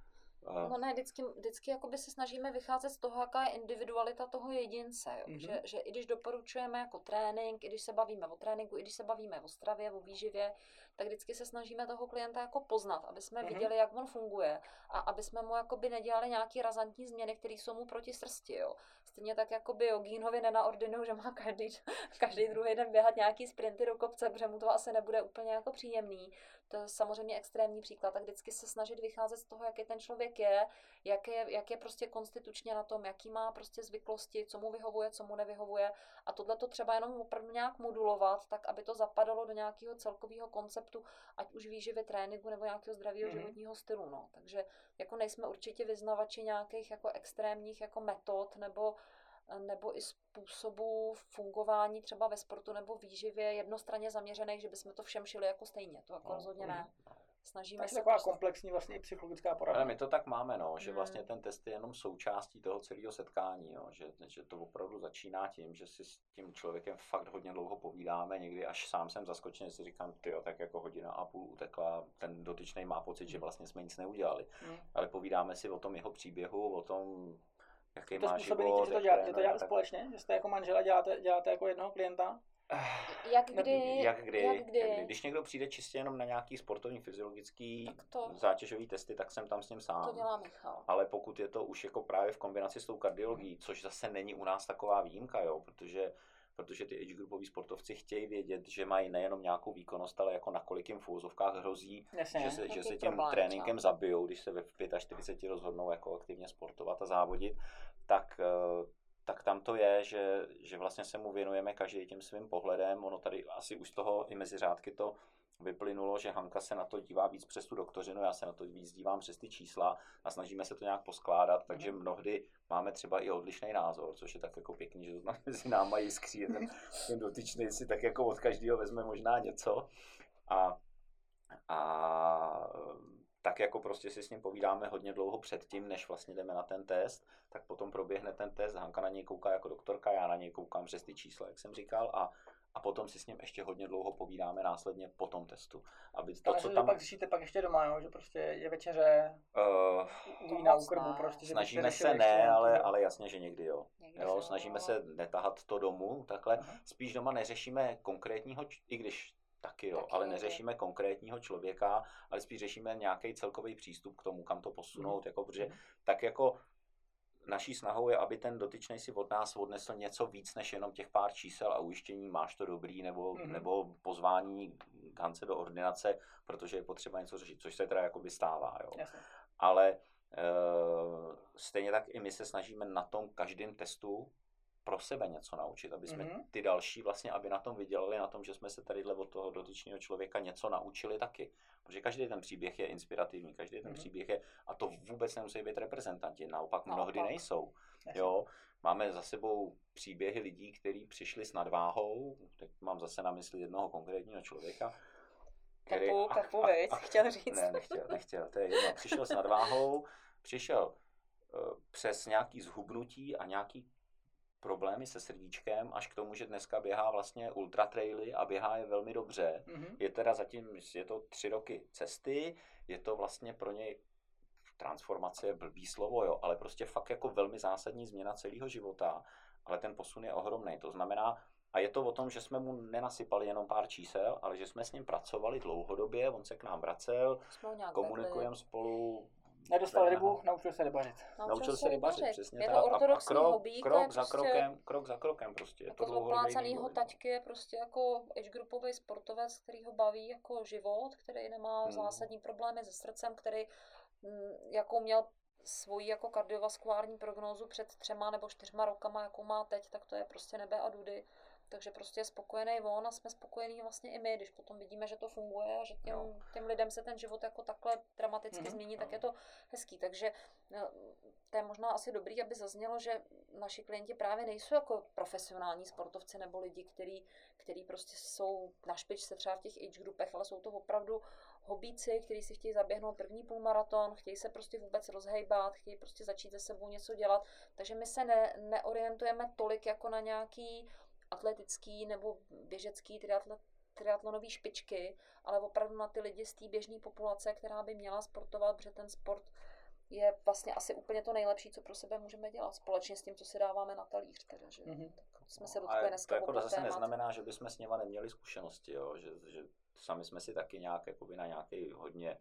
No ne, vždycky, vždycky jakoby se snažíme vycházet z toho, jaká je individualita toho jedince. Jo? Mhm. Že, že i když doporučujeme jako trénink, i když se bavíme o tréninku, i když se bavíme o stravě, o výživě, tak vždycky se snažíme toho klienta jako poznat, aby jsme Mhm. viděli, jak on funguje a aby jsme mu jakoby nedělali nějaký razantní změny, které jsou mu proti srsti. Jo? Stejně tak jako biogínovi nenaordinují, že má každý, každý druhý den běhat nějaký sprinty do kopce, protože mu to asi nebude úplně jako příjemný. To je samozřejmě extrémní příklad, tak vždycky se snažit vycházet z toho, jaký ten člověk je, jak je, jak je prostě konstitučně na tom, jaký má prostě zvyklosti, co mu vyhovuje, co mu nevyhovuje. A tohle to třeba jenom opravdu nějak modulovat, tak aby to zapadalo do nějakého celkového konceptu, ať už výživy, tréninku nebo nějakého zdravého Mhm. mm-hmm. životního stylu. No. Takže jako nejsme určitě vyznavači nějakých jako extrémních jako metod nebo nebo i způsobů fungování třeba ve sportu nebo výživě jednostranně zaměřených, že bychom to všem šili jako stejně. To jako No, rozhodně ne. Snažíme Takže se taková prostě... komplexní vlastně i psychologická Ale porada. my to tak máme, no, že Mm. vlastně ten test je jenom součástí toho celého setkání, jo, že, že to opravdu začíná tím, že si s tím člověkem fakt hodně dlouho povídáme, někdy až sám jsem zaskočen, si říkám, ty tak jako hodina a půl utekla, ten dotyčný má pocit, že vlastně jsme nic neudělali, Hmm. ale povídáme si o tom jeho příběhu, o tom, jaký Je to má způsobený život, tím, že to, jak dělá, že to trénuje děláte tak- společně? Že jste jako manžela děláte, děláte jako jednoho klienta? Jak kdy, Jak kdy, jak kdy. jak kdy. Když někdo přijde čistě jenom na nějaký sportovní, fyziologický, to- zátěžový testy, tak jsem tam s ním sám. To dělá Michal. Ale pokud je to už jako právě v kombinaci s tou kardiologií, což zase není u nás taková výjimka, jo, protože protože ty age groupoví sportovci chtějí vědět, že mají nejenom nějakou výkonnost, ale jako nakolik jim v úvozovkách hrozí, Jasně. že se, že se tím problém tréninkem třeba. zabijou, když se ve 45 rozhodnou jako aktivně sportovat a závodit, tak, eh, tak tam to je, že, že vlastně se mu věnujeme každý tím svým pohledem. Ono tady asi už z toho i mezi řádky to vyplynulo, že Hanka se na to dívá víc přes tu doktořinu, já se na to víc dívám přes ty čísla a snažíme se to nějak poskládat, takže mnohdy máme třeba i odlišný názor, což je tak jako pěkný, že to mezi náma jiskří, ten, ten dotyčný si tak jako od každého vezme možná něco a, a tak jako prostě si s ním povídáme hodně dlouho předtím, než vlastně jdeme na ten test, tak potom proběhne ten test, Hanka na něj kouká jako doktorka, já na něj koukám přes ty čísla, jak jsem říkal, a, a potom si s ním ještě hodně dlouho povídáme následně po tom testu. Aby to, Ale co tam... pak řešíte pak ještě doma, jo? že prostě je večeře, Uh, na ne. prostě. že snažíme se ne, ale, ale jasně, že někdy jo. Někdy Jo, jo, snažíme ale- se netahat to domů, takhle. Aha. Spíš doma neřešíme konkrétního, i když taky jo, Taky ale neřešíme konkrétního člověka, ale spíš řešíme nějaký celkový přístup k tomu, kam to posunout, jako, protože Mhm. tak jako naší snahou je, aby ten dotyčný si od nás odnesl něco víc než jenom těch pár čísel a ujištění, máš to dobrý, nebo, Mhm. nebo pozvání k Hance do ordinace, protože je potřeba něco řešit, což se teda jako stává. Jo Jasně. ale uh, stejně tak i my se snažíme na tom každém testu pro sebe něco naučit, aby jsme Mhm. ty další vlastně, aby na tom vydělali, na tom, že jsme se tady od toho dotyčného člověka něco naučili taky. Protože každý ten příběh je inspirativní, každý ten Mhm. příběh je, a to vůbec nemusí být reprezentanti, naopak Naopak. mnohdy nejsou. Jasně. Jo, máme za sebou příběhy lidí, kteří přišli s nadváhou, teď mám zase na mysli jednoho konkrétního člověka, který- Pepu, Pepu, viď, chtěl říct. Ne, nechtěl, nechtěl, to je jedno. Přišel s nadváhou, přišel eh, přes nějaký zhubnutí a nějaký problémy se srdíčkem, až k tomu, že dneska běhá vlastně ultra traily a běhá je velmi dobře. Mhm. Je teda zatím, je to tři roky cesty, je to vlastně pro něj transformace je blbý slovo, jo, ale prostě fakt jako velmi zásadní změna celého života, ale ten posun je ohromný. To znamená, a je to o tom, že jsme mu nenasypali jenom pár čísel, ale že jsme s ním pracovali dlouhodobě, on se k nám vracel, komunikujeme spolu. Nedostal rybu, ho. naučil se rybařit. Naučil se rybařit, přesně je tak. to A- a ortodoxní krok, hobby, krok za prostě, krokem, krok za krokem prostě. Je to Jako oplácanýho vývoj. taťky je prostě jako age groupový sportovec, který ho baví jako život, který nemá Hmm. zásadní problémy se srdcem, který mm, jakou měl svoji jako kardiovaskulární prognózu před třema nebo čtyřma rokama, jakou má teď, tak to je prostě nebe a dudy. Takže prostě je spokojený on a jsme spokojení vlastně i my, když potom vidíme, že to funguje a že těm, Jo. těm lidem se ten život jako takhle dramaticky Mhm. změní, tak Jo. je to hezký. Takže no, to je možná asi dobrý, aby zaznělo, že naši klienti právě nejsou jako profesionální sportovci nebo lidi, který, který prostě jsou na špičce třeba v těch age grupech, ale jsou to opravdu hobíci, kteří si chtějí zaběhnout první půlmaraton, chtějí se prostě vůbec rozhejbat, chtějí prostě začít se sebou něco dělat. Takže my se ne, neorientujeme tolik jako na nějaký atletický nebo běžecký triatlet, triatlonový špičky, ale opravdu na ty lidi z té běžné populace, která by měla sportovat, protože ten sport je vlastně asi úplně to nejlepší, co pro sebe můžeme dělat, společně s tím, co si dáváme na talíř. Teda, že Mhm. tak jsme se No, dotkli dneska to jako zase témat. neznamená, že bychom s něma neměli zkušenosti, jo? Že, že sami jsme si taky nějak jakoby na nějaký hodně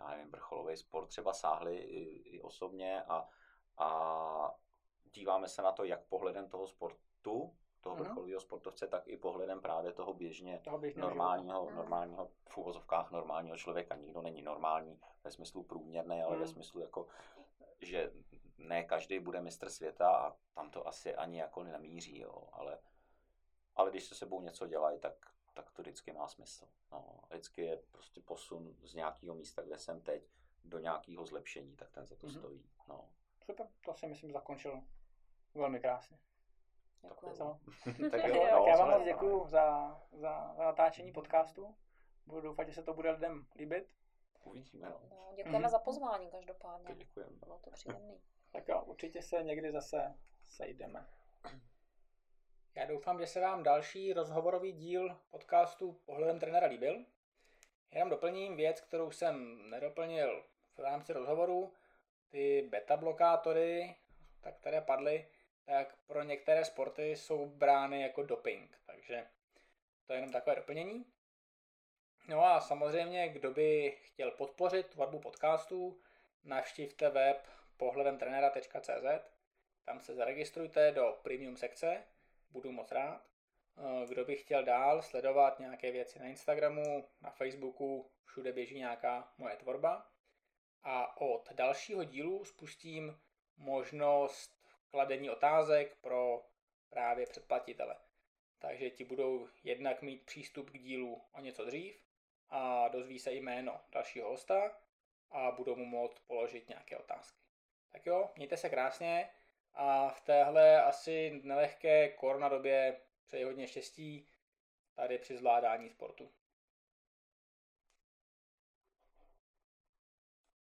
já nevím, vrcholový sport třeba sáhli i, i osobně a, a díváme se na to jak pohledem toho sportu, toho vrcholového sportovce, tak i pohledem právě toho běžně normálního, Mhm. normálního, v uvozovkách normálního člověka. Nikdo není normální ve smyslu průměrný, ale ve Mhm. smyslu jako, že ne každý bude mistr světa a tam to asi ani jako nemíří, jo, ale, ale když se sebou něco dělají, tak, tak to vždycky má smysl. No, vždycky je prostě posun z nějakého místa, kde jsem teď, do nějakého zlepšení, tak ten za to Mhm. stojí. No, Super, to si myslím zakončil velmi krásně. Děkujeme. Co? tak Tak, jo, no, tak já vám moc děkuju za, za, za natáčení podcastu. Budu doufat, že se to bude lidem líbit. Uvidíme, no. No, děkujeme Mhm. za pozvání každopádně. Děkujeme. Bylo to příjemný. Tak jo, určitě se někdy zase sejdeme. Já doufám, že se vám další rozhovorový díl podcastu Pohledem trenéra líbil. Jenom doplním věc, kterou jsem nedoplnil v rámci rozhovoru. Ty beta blokátory, tak které padly, tak pro některé sporty jsou brány jako doping. Takže to je jenom takové doplnění. No a samozřejmě, kdo by chtěl podpořit tvorbu podcastu, navštivte web pohledemtrenera.cz, tam se zaregistrujte do premium sekce, budu moc rád. Eh, Kdo by chtěl dál sledovat nějaké věci na Instagramu, na Facebooku, všude běží nějaká moje tvorba. A od dalšího dílu spustím možnost kladení otázek pro právě předplatitele. Takže ti budou jednak mít přístup k dílu o něco dřív a dozví se jméno dalšího hosta a budou mu moct položit nějaké otázky. Tak jo, mějte se krásně a v téhle asi nelehké koronadobě přeji hodně štěstí tady při zvládání sportu.